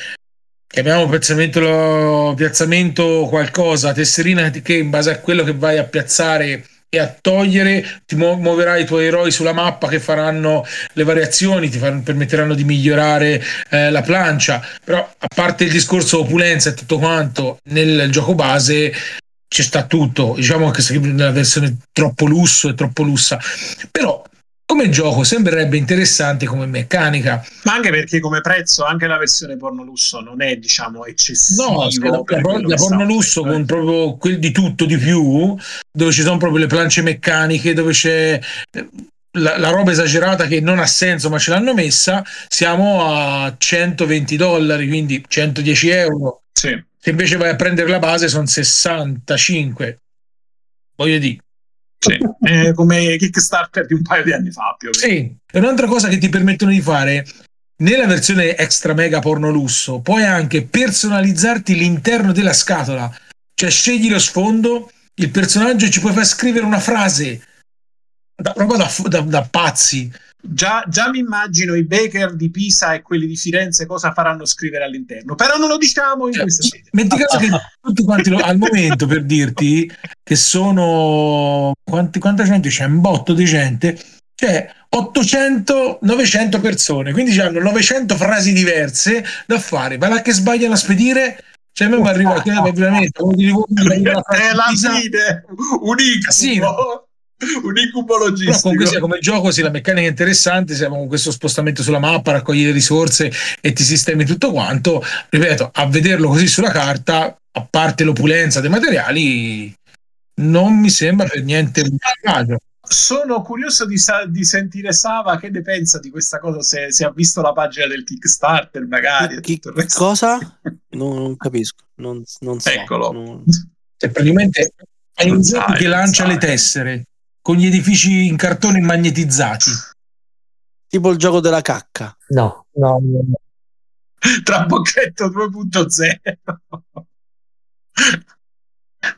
chiamiamo piazzamento, piazzamento qualcosa, tesserina che in base a quello che vai a piazzare e a togliere ti mu- muoverai i tuoi eroi sulla mappa che faranno le variazioni, ti faranno- permetteranno di migliorare eh, la plancia. Però a parte il discorso opulenza e tutto quanto, nel gioco base ci sta tutto. Diciamo che nella versione troppo lusso e troppo lussa. Però come gioco sembrerebbe interessante come meccanica. ma anche perché come prezzo anche la versione porno lusso non è diciamo eccessivo No, la, la, la porno lusso con proprio quel di tutto di più, dove ci sono proprio le planche meccaniche, dove c'è eh, la, la roba esagerata che non ha senso, ma ce l'hanno messa, siamo a 120 dollari, quindi 110 euro. Sì. Se invece vai a prendere la base sono 65. Voglio dire. Sì, è come Kickstarter di un paio di anni fa più o meno. Sì, e un'altra cosa che ti permettono di fare nella versione extra mega porno lusso, puoi anche personalizzarti l'interno della scatola, cioè scegli lo sfondo, il personaggio ci puoi far scrivere una frase, da, roba da, da- da pazzi. Già, già mi immagino i Baker di Pisa e quelli di Firenze cosa faranno scrivere all'interno, però non lo diciamo in Cioè, questa sede. metti caso che tutti quanti lo- al momento per dirti che sono quanti, quanta gente c'è? Un botto di gente, cioè 800 900 persone, quindi hanno 900 frasi diverse da fare. Va là che sbagliano a spedire, cioè a me mi arriva veramente frase È la fine, un Sì. incubo, un incubo Però logistico. comunque sia come gioco, sì, la meccanica è interessante, siamo con questo spostamento sulla mappa, raccogli le risorse e ti sistemi tutto quanto. Ripeto, a vederlo così sulla carta, a parte l'opulenza dei materiali, non mi sembra per niente un caso. Sono curioso di, sa- di sentire Sava che ne pensa di questa cosa, se, se ha visto la pagina del Kickstarter magari Chi- cosa? No, non capisco. Non, non so. Eccolo. Non- Cioè, praticamente è un gioco che lancia sai. le tessere con gli edifici in cartone magnetizzati. Tipo il gioco della cacca. No, no, no, no. tra Bocchetto 2.0.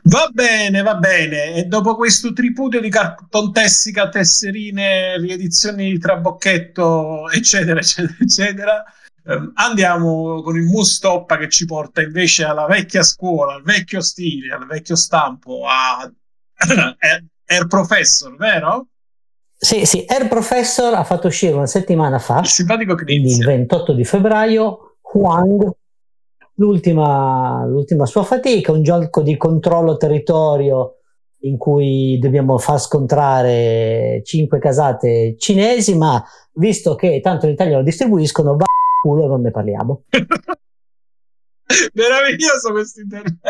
Va bene, va bene. E dopo questo tripudio di carton tessica, tesserine, riedizioni di Trabocchetto, eccetera, eccetera, eccetera, ehm, andiamo con il Mustoppa che ci porta invece alla vecchia scuola, al vecchio stile, al vecchio stampo, a Air- Professor, vero? Sì, sì, Air Professor ha fatto uscire una settimana fa, Il simpatico quindi il Knizia. 28 di febbraio, Huang, l'ultima, l'ultima sua fatica, un gioco di controllo territorio in cui dobbiamo far scontrare cinque casate cinesi, ma visto che tanto in Italia lo distribuiscono, va a culo e non ne parliamo. Meraviglioso questo intervento.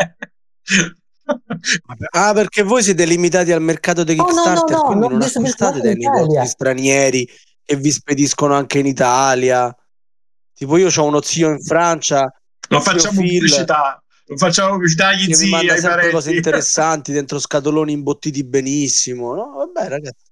Ah, perché voi siete limitati al mercato dei No, no, no, Kickstarter, no, quindi non acquistate dai negozi stranieri che vi spediscono anche in Italia. Tipo io ho uno zio in Francia, Non zio facciamo Phil, pubblicità. Non facciamo pubblicità agli mi zii, manda ai sempre cose interessanti dentro scatoloni imbottiti benissimo. No, vabbè, ragazzi.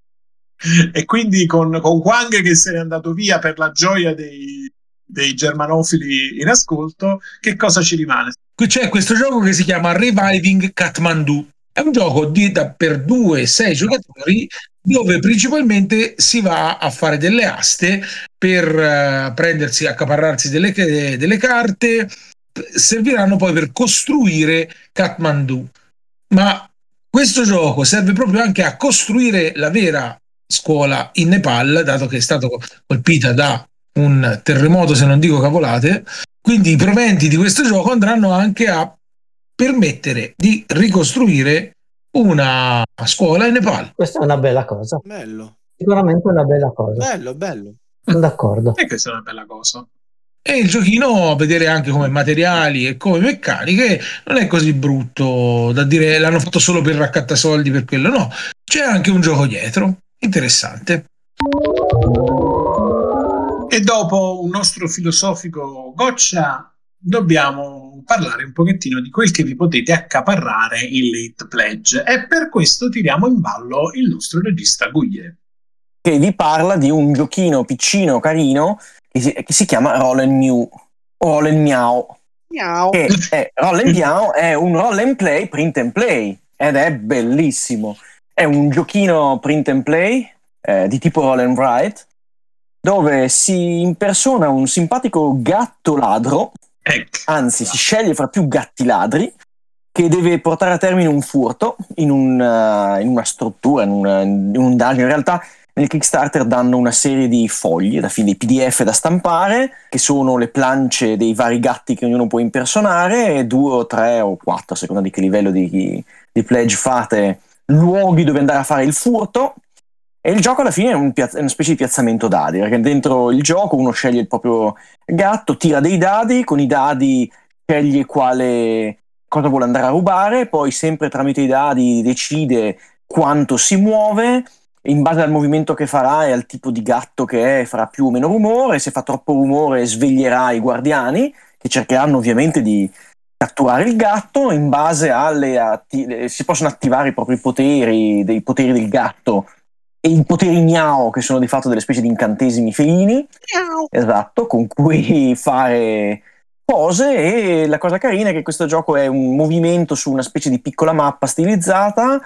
e quindi con, con Wang che se n'è andato via per la gioia dei, dei germanofili in ascolto, che cosa ci rimane? C'è questo gioco che si chiama Reviving Kathmandu. È un gioco di, da, per 2-6 giocatori dove principalmente si va a fare delle aste per eh, prendersi, accaparrarsi delle, delle carte, serviranno poi per costruire Kathmandu. Ma questo gioco serve proprio anche a costruire la vera scuola in Nepal, dato che è stata colpita da un terremoto, se non dico cavolate. Quindi i proventi di questo gioco andranno anche a permettere di ricostruire una scuola in Nepal. Questa è una bella cosa. Bello, Sicuramente una bella cosa. bello, bello. Sono d'accordo. E questa è una bella cosa. E il giochino, a vedere anche come materiali e come meccaniche, non è così brutto da dire l'hanno fatto solo per raccattasoldi per quello, no. C'è anche un gioco dietro, interessante. E dopo un nostro filosofico goccia, dobbiamo parlare un pochettino di quel che vi potete accaparrare in late pledge. E per questo tiriamo in ballo il nostro regista Guglie. che vi parla di un giochino piccino, carino, che si, che si chiama Roll and Mew, o Roll and Miau. Miau. Che è, Roll and Miau è un roll and play, print and play, ed è bellissimo. È un giochino print and play eh, di tipo roll and write, dove si impersona un simpatico gatto ladro, Ecco. anzi si sceglie fra più gatti ladri, che deve portare a termine un furto in, un, eh, in una struttura, in, una- in un dungeon. In realtà nel Kickstarter danno una serie di fogli, dei PDF da stampare, che sono le plance dei vari gatti che ognuno può impersonare, due o tre o quattro, a seconda di che livello di, di pledge fate, luoghi dove andare a fare il furto. E il gioco alla fine è, un piazz- è una specie di piazzamento dadi, perché dentro il gioco uno sceglie il proprio gatto, tira dei dadi, con i dadi sceglie quale cosa vuole andare a rubare, poi sempre tramite i dadi decide quanto si muove, in base al movimento che farà e al tipo di gatto che è, farà più o meno rumore, se fa troppo rumore sveglierà i guardiani, che cercheranno ovviamente di catturare il gatto, in base alle atti- si possono attivare i propri poteri, dei poteri del gatto e i poteri miao, che sono di fatto delle specie di incantesimi felini, esatto, con cui fare cose e la cosa carina è che questo gioco è un movimento su una specie di piccola mappa stilizzata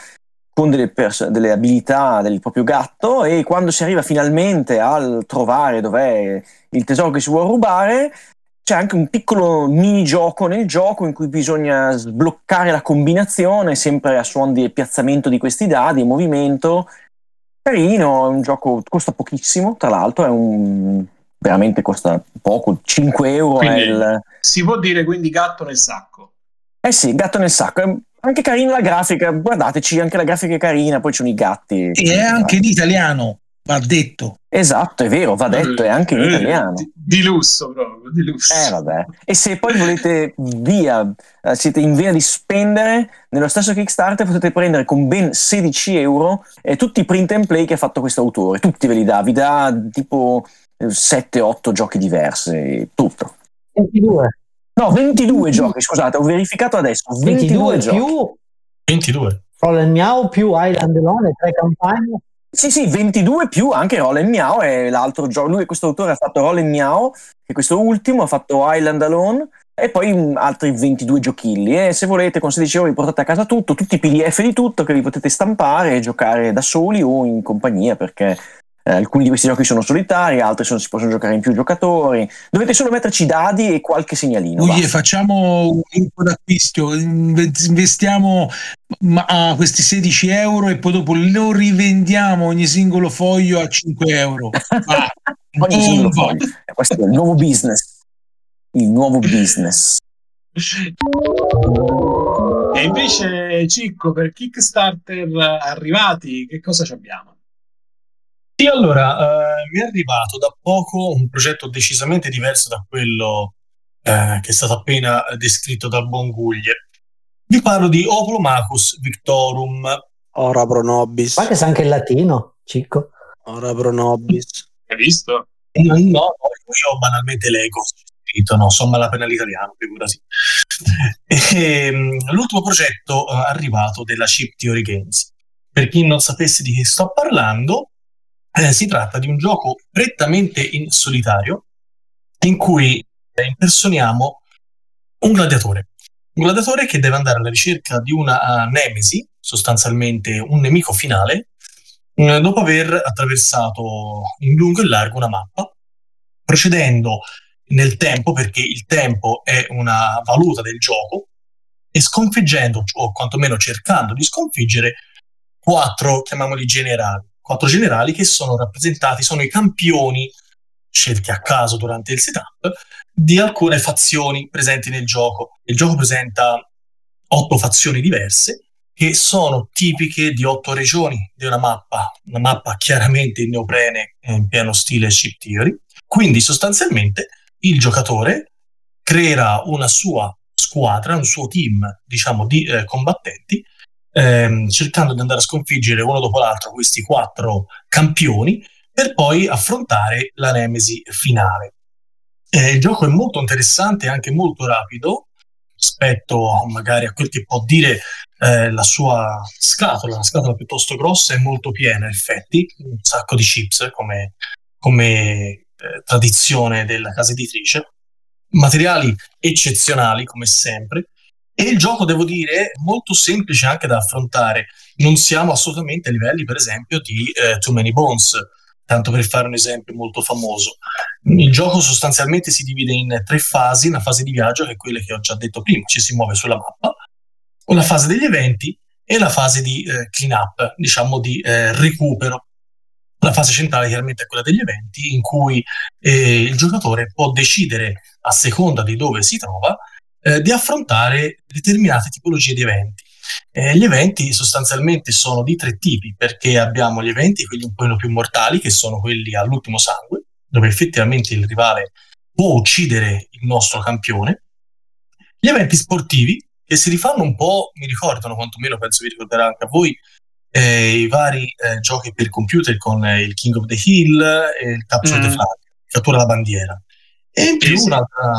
con delle, pers- delle abilità del proprio gatto e quando si arriva finalmente al trovare dov'è il tesoro che si vuole rubare c'è anche un piccolo mini gioco nel gioco in cui bisogna sbloccare la combinazione sempre a suon di piazzamento di questi dadi e movimento carino, è un gioco costa pochissimo tra l'altro è un veramente costa poco 5 euro è Quindi- il, Si può dire quindi gatto nel sacco. eh sì, gatto nel sacco. È anche carina la grafica, guardateci, anche la grafica è carina, poi ci sono i gatti. E è anche in italiano, va detto. Esatto, è vero, va detto, è anche in Eh, italiano. Di, di lusso proprio, di lusso. Eh vabbè. E se poi volete via, eh, siete in via di spendere, nello stesso Kickstarter potete prendere con ben 16 euro eh, tutti i print and play che ha fatto questo autore. Tutti ve li dà, vi dà tipo 7-8 giochi diversi, tutto. 22. No, 22 giochi, scusate, ho verificato adesso. 22, 22 giochi. più 22. Roll and Miau più Island Alone e tre campagne. Sì, sì, 22 più anche Roll and Miao è l'altro gioco. Lui, questo autore, ha fatto Roll and Miao, che questo ultimo, ha fatto Island Alone e poi mm, altri 22 giochilli. E se volete, con 16 euro vi portate a casa tutto, tutti i PDF di tutto che vi potete stampare e giocare da soli o in compagnia perché eh, alcuni di questi giochi sono solitari, altri sono- si possono giocare in più giocatori. Dovete solo metterci dadi e qualche segnalino. Basta. facciamo un gruppo d'acquisto, inve- investiamo a questi 16 euro e poi dopo lo rivendiamo ogni singolo foglio a 5 euro. Va, Ogni singolo foglio. Eh, Questo è il nuovo business. Il nuovo business. E invece, Cicco, per Kickstarter arrivati, che cosa ci abbiamo? Sì, allora, eh, mi è arrivato da poco un progetto decisamente diverso da quello eh, che è stato appena descritto dal buon Guglie. Vi parlo di Oplomachus Victorum. Ora pro nobis. Ma che sa anche il latino, Cicco. Ora pro nobis. Hai visto? No, no, io banalmente leggo scritto, no, so malapena l'italiano, figurati. E, mm, l'ultimo progetto eh, arrivato della Chip Theory Games. Per chi non sapesse di che sto parlando, eh, si tratta di un gioco prettamente in solitario in cui eh, impersoniamo un gladiatore. Un gladiatore che deve andare alla ricerca di una uh, nemesi, sostanzialmente un nemico finale, eh, dopo aver attraversato in lungo e largo una mappa, procedendo nel tempo, perché il tempo è una valuta del gioco, e sconfiggendo, o quantomeno cercando di sconfiggere, quattro, chiamiamoli generali, quattro generali che sono rappresentati, sono i campioni scelti a caso durante il setup di alcune fazioni presenti nel gioco. Il gioco presenta otto fazioni diverse che sono tipiche di otto regioni di una mappa, una mappa chiaramente in neoprene in pieno stile Ship Theory. Quindi sostanzialmente il giocatore creerà una sua squadra, un suo team, diciamo, di eh, combattenti, ehm, cercando di andare a sconfiggere uno dopo l'altro questi quattro campioni per poi affrontare la nemesi finale. Eh, il gioco è molto interessante e anche molto rapido rispetto magari a quel che può dire eh, la sua scatola, una scatola piuttosto grossa e molto piena, in effetti, un sacco di chips come, come eh, tradizione della casa editrice, materiali eccezionali come sempre, e il gioco, devo dire, molto semplice anche da affrontare. Non siamo assolutamente a livelli, per esempio, di eh, Too Many Bones, tanto per fare un esempio molto famoso. Il gioco sostanzialmente si divide in tre fasi, una fase di viaggio che è quella che ho già detto prima, ci si muove sulla mappa, una fase degli eventi e la fase di eh, clean up, diciamo di eh, recupero la fase centrale chiaramente è quella degli eventi in cui eh, il giocatore può decidere a seconda di dove si trova eh, di affrontare determinate tipologie di eventi. Eh, gli eventi sostanzialmente sono di tre tipi perché abbiamo gli eventi, quelli un po' più mortali, che sono quelli all'ultimo sangue, dove effettivamente il rivale può uccidere il nostro campione. Gli eventi sportivi, che si rifanno un po', mi ricordano quantomeno, penso vi ricorderà anche a voi, eh, i vari eh, giochi per computer con eh, il King of the Hill e il Capture mm. the Flag, cattura la bandiera. E in più sì, sì. Un'altra,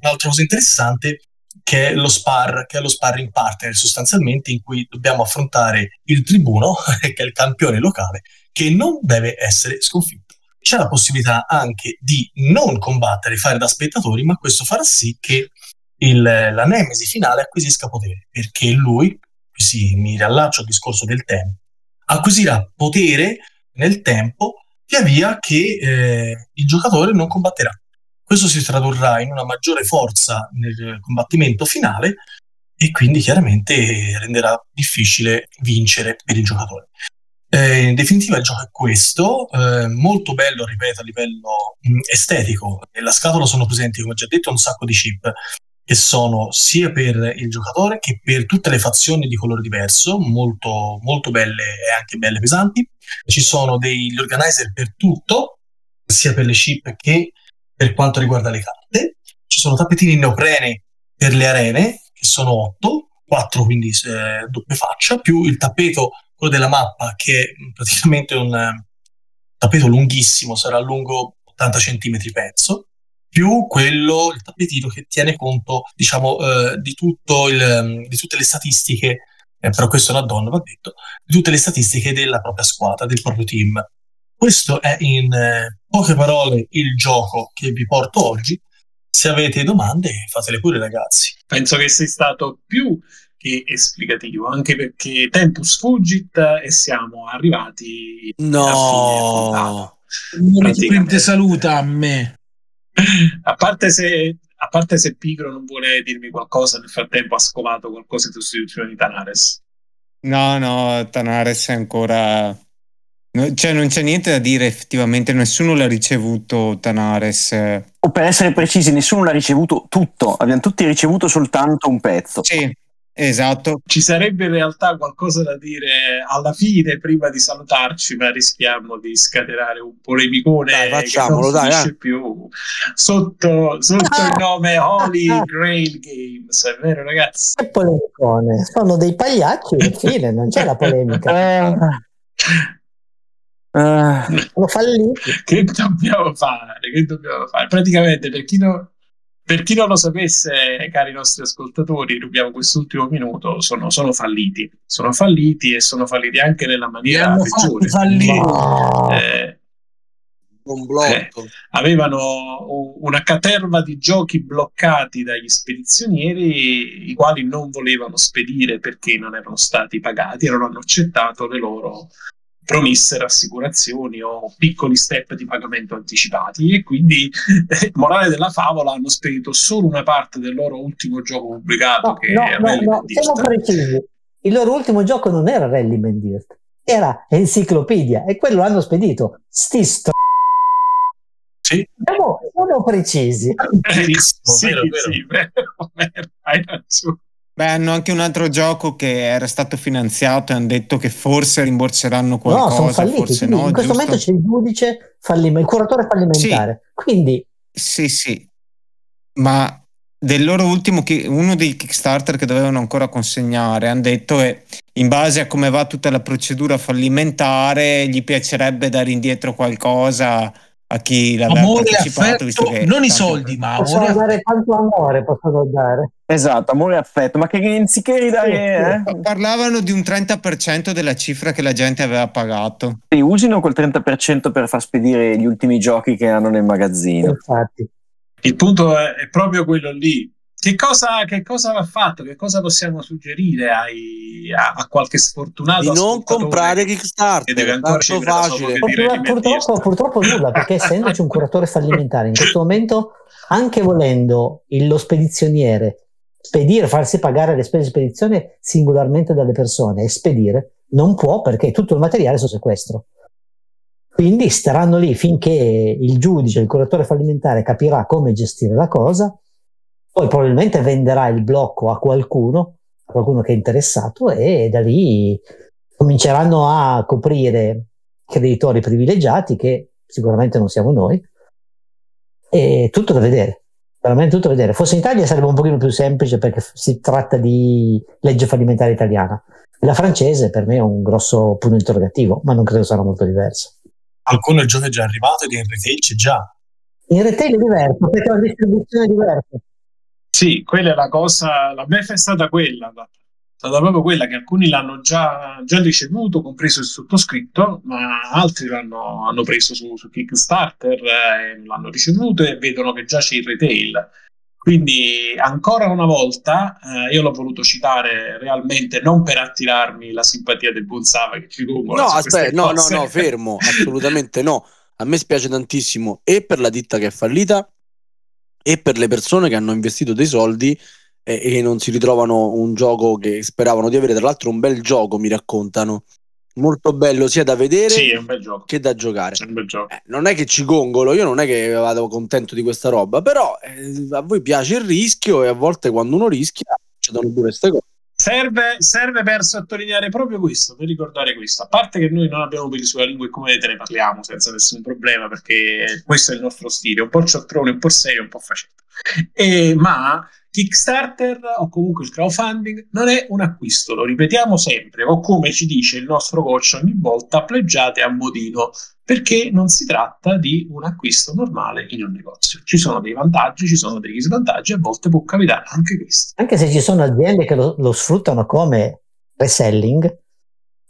un'altra, cosa interessante che è lo spar, che è lo sparring partner sostanzialmente in cui dobbiamo affrontare il tribuno, che è il campione locale, che non deve essere sconfitto. C'è la possibilità anche di non combattere, fare da spettatori, ma questo farà sì che il, la nemesi finale acquisisca potere, perché lui, sì, mi riallaccio al discorso del tempo, acquisirà potere nel tempo via via che eh, il giocatore non combatterà. Questo si tradurrà in una maggiore forza nel combattimento finale e quindi chiaramente renderà difficile vincere per il giocatore. Eh, in definitiva il gioco è questo, eh, molto bello, ripeto, a livello mh, estetico. Nella scatola sono presenti, come già detto, un sacco di chip che sono sia per il giocatore che per tutte le fazioni di colore diverso, molto, molto belle e anche belle pesanti. Ci sono degli organizer per tutto, sia per le chip che per quanto riguarda le carte. Ci sono tappetini neoprene per le arene, che sono 8, 4 quindi eh, doppia faccia, più il tappeto, quello della mappa, che è praticamente un tappeto lunghissimo, sarà lungo 80 cm pezzo più quello, il tappetino che tiene conto, diciamo, eh, di, il, di tutte le statistiche, eh, però questo è una donna, va detto, di tutte le statistiche della propria squadra, del proprio team. Questo è in eh, poche parole il gioco che vi porto oggi. Se avete domande, fatele pure, ragazzi. Penso che sei stato più che esplicativo, anche perché Tempus Fugit e siamo arrivati no. a fine. Saluta a me a parte se a parte se Pigro non vuole dirmi qualcosa, nel frattempo ha scovato qualcosa in sostituzione di Tanares. No, no, Tanares è ancora. Cioè, non c'è niente da dire, effettivamente, nessuno l'ha ricevuto Tanares. O per essere precisi, nessuno l'ha ricevuto tutto, abbiamo tutti ricevuto soltanto un pezzo. Sì, Esatto. Ci sarebbe in realtà qualcosa da dire alla fine prima di salutarci, ma rischiamo di scatenare un polemicone Dai, che facciamolo, non dai, eh. più sotto, sotto il nome Holy Grail Games, è vero ragazzi? Che polemicone. Sono dei pagliacci, fine, non c'è la polemica. Ah, Sono falliti. che dobbiamo fare? Che dobbiamo fare? Praticamente, per chi, no- per chi non lo sapesse, cari nostri ascoltatori, rubiamo quest'ultimo minuto, sono, sono falliti. Sono falliti e sono falliti anche nella maniera hanno peggiore. No. Eh, Un blocco. avevano una caterva di giochi bloccati dagli spedizionieri, i quali non volevano spedire perché non erano stati pagati e non hanno accettato le loro promesse, rassicurazioni o piccoli step di pagamento anticipati e quindi morale della favola hanno spedito solo una parte del loro ultimo gioco pubblicato No, che no, è no, Rally no, siamo precisi. Il loro ultimo gioco non era Rally Man Dirt, era Enciclopedia e quello hanno spedito. Sti sto... Sì. Siamo, siamo precisi. Verissimo, sì, vero, vero. sì, vero, vero, hai ragione. Beh, hanno anche un altro gioco che era stato finanziato e hanno detto che forse rimborseranno No, qualcosa, sono falliti. no, in questo giusto? momento c'è il giudice fallime- il curatore fallimentare. Quindi Sì, sì, ma del loro ultimo, uno dei Kickstarter che dovevano ancora consegnare, hanno detto che in base a come va tutta la procedura fallimentare, gli piacerebbe dare indietro qualcosa a chi l'aveva Amore e partecipato, visto affetto, che non i soldi, ma possono amore e dare tanto amore, possono dare. esatto, amore e affetto. Ma che anziché ridare, eh, Parlavano di un 30% della cifra che la gente aveva pagato. sì, usino quel 30% per far spedire gli ultimi giochi che hanno nel magazzino. Infatti. Il punto è, è proprio quello lì. Che cosa, che cosa va fatto? Che cosa possiamo suggerire ai- a, a qualche sfortunato Di non comprare che deve Kickstarter, ancora facile. Purtroppo, di purtroppo, purtroppo nulla, perché essendoci un curatore fallimentare in questo momento, anche volendo il- lo spedizioniere spedire, farsi pagare le spese di spedizione singolarmente dalle persone e spedire, non può perché tutto il materiale è su sequestro. Quindi staranno lì finché il giudice, il curatore fallimentare capirà come gestire la cosa, poi probabilmente venderà il blocco a qualcuno, a qualcuno che è interessato e da lì cominceranno a coprire creditori privilegiati che sicuramente non siamo noi. E tutto da vedere veramente tutto da vedere. Forse in Italia sarebbe un pochino più semplice perché si tratta di legge fallimentare italiana. La francese per me è un grosso punto interrogativo ma non credo sarà molto diverso Qualcuno il gioco è già arrivato ed in retail c'è già. in retail è diverso perché la distribuzione è diversa Sì, quella è la cosa, la beffa è stata quella, è stata proprio quella che alcuni l'hanno già, già ricevuto, compreso il sottoscritto, ma altri l'hanno hanno preso su, su Kickstarter, eh, l'hanno ricevuto e vedono che già c'è il retail. Quindi ancora una volta, eh, io l'ho voluto citare realmente non per attirarmi la simpatia del buon Sava che ci gongola No, aspetta, no, no, no, fermo, assolutamente no. A me spiace tantissimo e per la ditta che è fallita e per le persone che hanno investito dei soldi e, e non si ritrovano un gioco che speravano di avere. Tra l'altro, un bel gioco, mi raccontano. Molto bello sia da vedere Sì, che da giocare. È. Eh, non è che ci gongolo, io non è che vado contento di questa roba, però eh, a voi piace il rischio e a volte quando uno rischia succedono pure queste cose. Serve, serve per sottolineare proprio questo, per ricordare questo. A parte che noi non abbiamo peli sulla lingua e come te ne parliamo senza nessun problema, perché questo è il nostro stile, un po' ciottrone, un po' serio, un po' facetto. E, ma Kickstarter o comunque il crowdfunding non è un acquisto, lo ripetiamo sempre, o come ci dice il nostro coach ogni volta, pleggiate a modino, perché non si tratta di un acquisto normale in un negozio. Ci sono dei vantaggi, ci sono degli svantaggi, a volte può capitare anche questo. anche se ci sono aziende che lo, lo sfruttano come reselling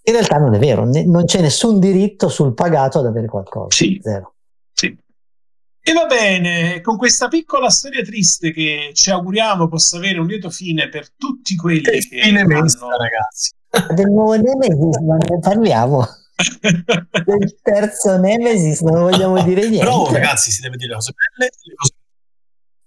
in realtà non è vero ne- non c'è nessun diritto sul pagato ad avere qualcosa Sì. zero. E va bene, con questa piccola storia triste che ci auguriamo possa avere un lieto fine per tutti quelli Che che fine hanno... mesta, ragazzi. del nuovo Nemesis non ne parliamo del terzo Nemesis non vogliamo dire niente Però, ragazzi, si deve dire le cose belle e le cose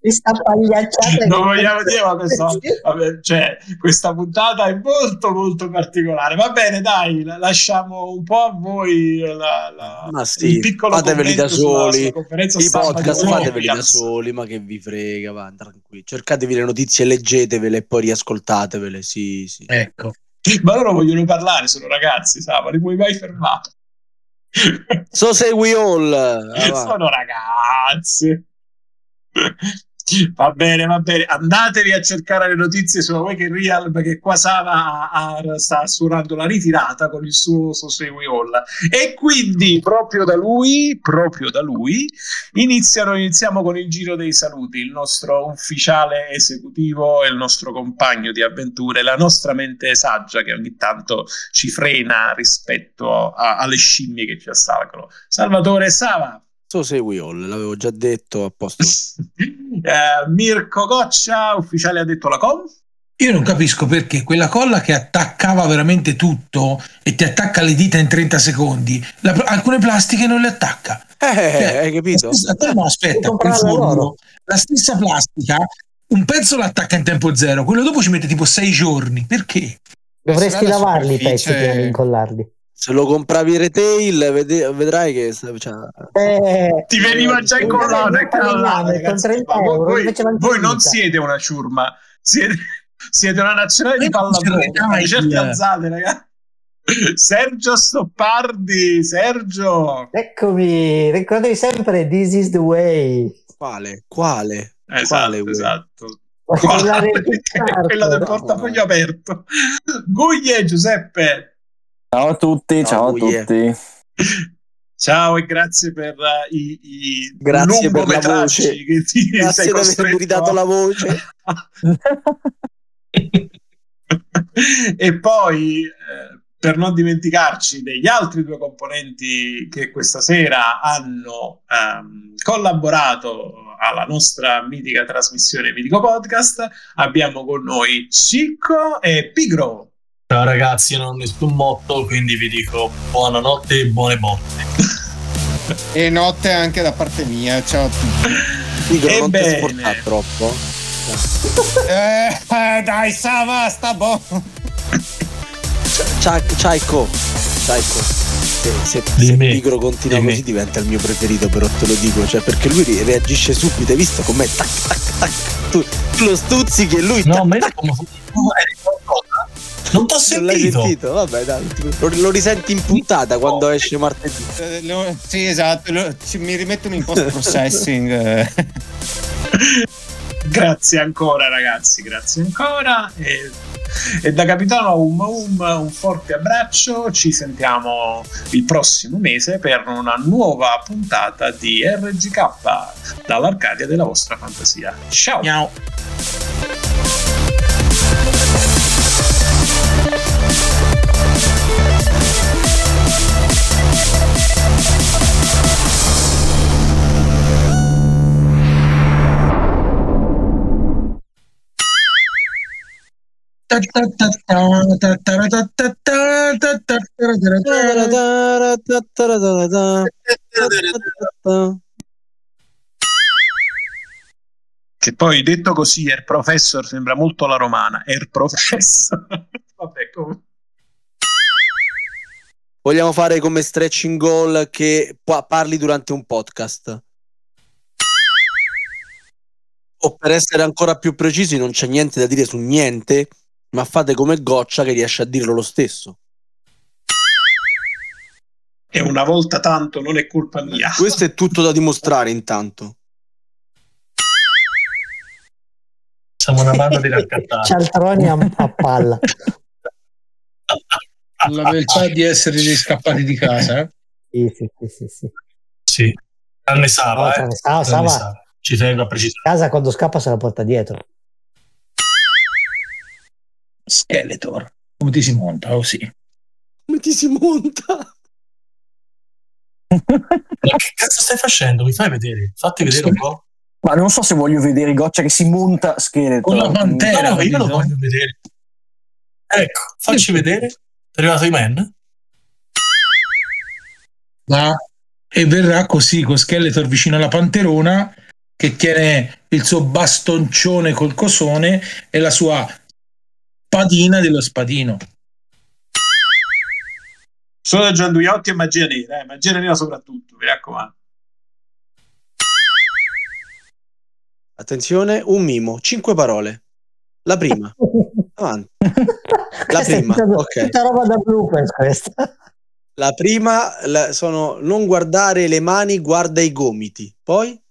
Questa pagliacciata non vogliamo dire, ma questa, vabbè, cioè, questa puntata è molto molto particolare. Va bene, dai, la- lasciamo un po' a voi la, la- Ma sì, il piccolo fateveli da soli. I podcast fateveli da soli, ma che vi frega, va, tranquilli. Cercatevi le notizie, leggetevele e poi riascoltatevele. Sì, sì. Ecco. Ma loro vogliono parlare, sono ragazzi, sa, ma li puoi mai fermare? So say we all. Ah, sono ragazzi. Va bene, va bene. Andatevi a cercare le notizie sulla Wake Real perché qua Sava sta suonando la ritirata con il suo So Say We All. E quindi proprio da lui, proprio da lui, iniziano, iniziamo con il giro dei saluti. Il nostro ufficiale esecutivo e il nostro compagno di avventure, la nostra mente saggia che ogni tanto ci frena rispetto a- alle scimmie che ci assalgono. Salvatore Sava. So we all, l'avevo già detto a posto. Eh, Mirko Goccia, ufficiale ha detto la com. Io non capisco perché quella colla che attaccava veramente tutto e ti attacca le dita in 30 secondi, la- alcune plastiche non le attacca. Eh, Cioè, hai capito? stessa- no, aspetta, loro. la stessa plastica, un pezzo l'attacca in tempo zero, quello dopo ci mette tipo 6 giorni. Perché? Dovresti lavarli i pezzi prima di incollarli. Se lo compravi retail, vede- vedrai che cioè, Eh, Ti veniva già incollato e callato, con ragazzi. 30 Ma voi, voi- non siete una ciurma, siete, siete una nazionale di pallavolo. certe dai. alzate, ragazzi. Sergio Stoppardi, Sergio. Eccomi, ricordatevi sempre This is the way. quale? Quale? Esatto, Quale, esatto. Quella del Quale? Quella del portafoglio aperto. Guglie, Giuseppe. Ciao a tutti, Ciao, ciao a tutti. Ciao e grazie per eh, i, i Grazie per la voce. che ti Grazie di avermi costretto ridato a- la voce. e poi eh, per non dimenticarci degli altri due componenti che questa sera hanno ehm, collaborato alla nostra mitica trasmissione Mitico Podcast abbiamo con noi Cicco e Pigro Ciao ragazzi, io non ho nessun motto, quindi vi dico buonanotte e buone botte. E notte anche da parte mia. Ciao a tutti. Dico, non ti Ebbene. sportare troppo. Eh, eh, dai, Sava, sta buono. Ciao, Ciaico. Ciaico. Se, se, se. Pigro continua Dimmi. così diventa il mio preferito, però te lo dico, cioè perché lui re- reagisce subito, hai visto com'è? Tac, tac, tac. Tu, lo stuzzichi e lui No, tac, ma io tac. come tu eri qualcosa? Non t'ho Non l'hai sentito. sentito? Vabbè, dai, lo, lo risenti in puntata quando esce martedì. Eh, lo- sì, esatto. lo- ci- mi rimettono in post processing. eh. grazie ancora ragazzi grazie ancora e, e da capitano Um Um un forte abbraccio ci sentiamo il prossimo mese per una nuova puntata di RGK dall'Arcadia della vostra fantasia ciao Ciao. Che poi detto così Air Professor sembra molto la romana. Air Professor. Vabbè come Vogliamo fare come stretching goal che pa- parli durante un podcast. O per essere ancora più precisi, non c'è niente da dire su niente, ma fate come Goccia che riesce a dirlo lo stesso. e una volta tanto non è colpa mia Questo è tutto da dimostrare intanto. Siamo una banda di raccattati. Cialtroni a, a palla. La beltà di essere scappati di casa. eh. Sì, sì, sì, sì, sì. Sì. Tranne No, Sava, cioè, eh. Sava, Sava. Ci tengo a precisare. casa quando scappa se la porta dietro. Skeletor. Come ti si monta? Oh sì. Come ti si monta? Ma che cazzo stai facendo? Mi fai vedere? Fatti vedere un po'. Ma non so se voglio vedere Goccia che si monta Skeletor. Con la pantera. No, no, io lo voglio vedere. Ecco, facci vedere. È arrivato i man? Va e verrà così con Skeletor vicino alla panterona che tiene il suo bastoncione col cosone e la sua spadina dello spadino. Solo Gianduiotti e magia nera, eh, magia nera soprattutto, mi raccomando. Attenzione, un mimo, cinque parole. La prima. Avanti. La prima, tutta, ok. tutta roba da bloopers questa. La prima la- sono non guardare le mani, guarda i gomiti. Poi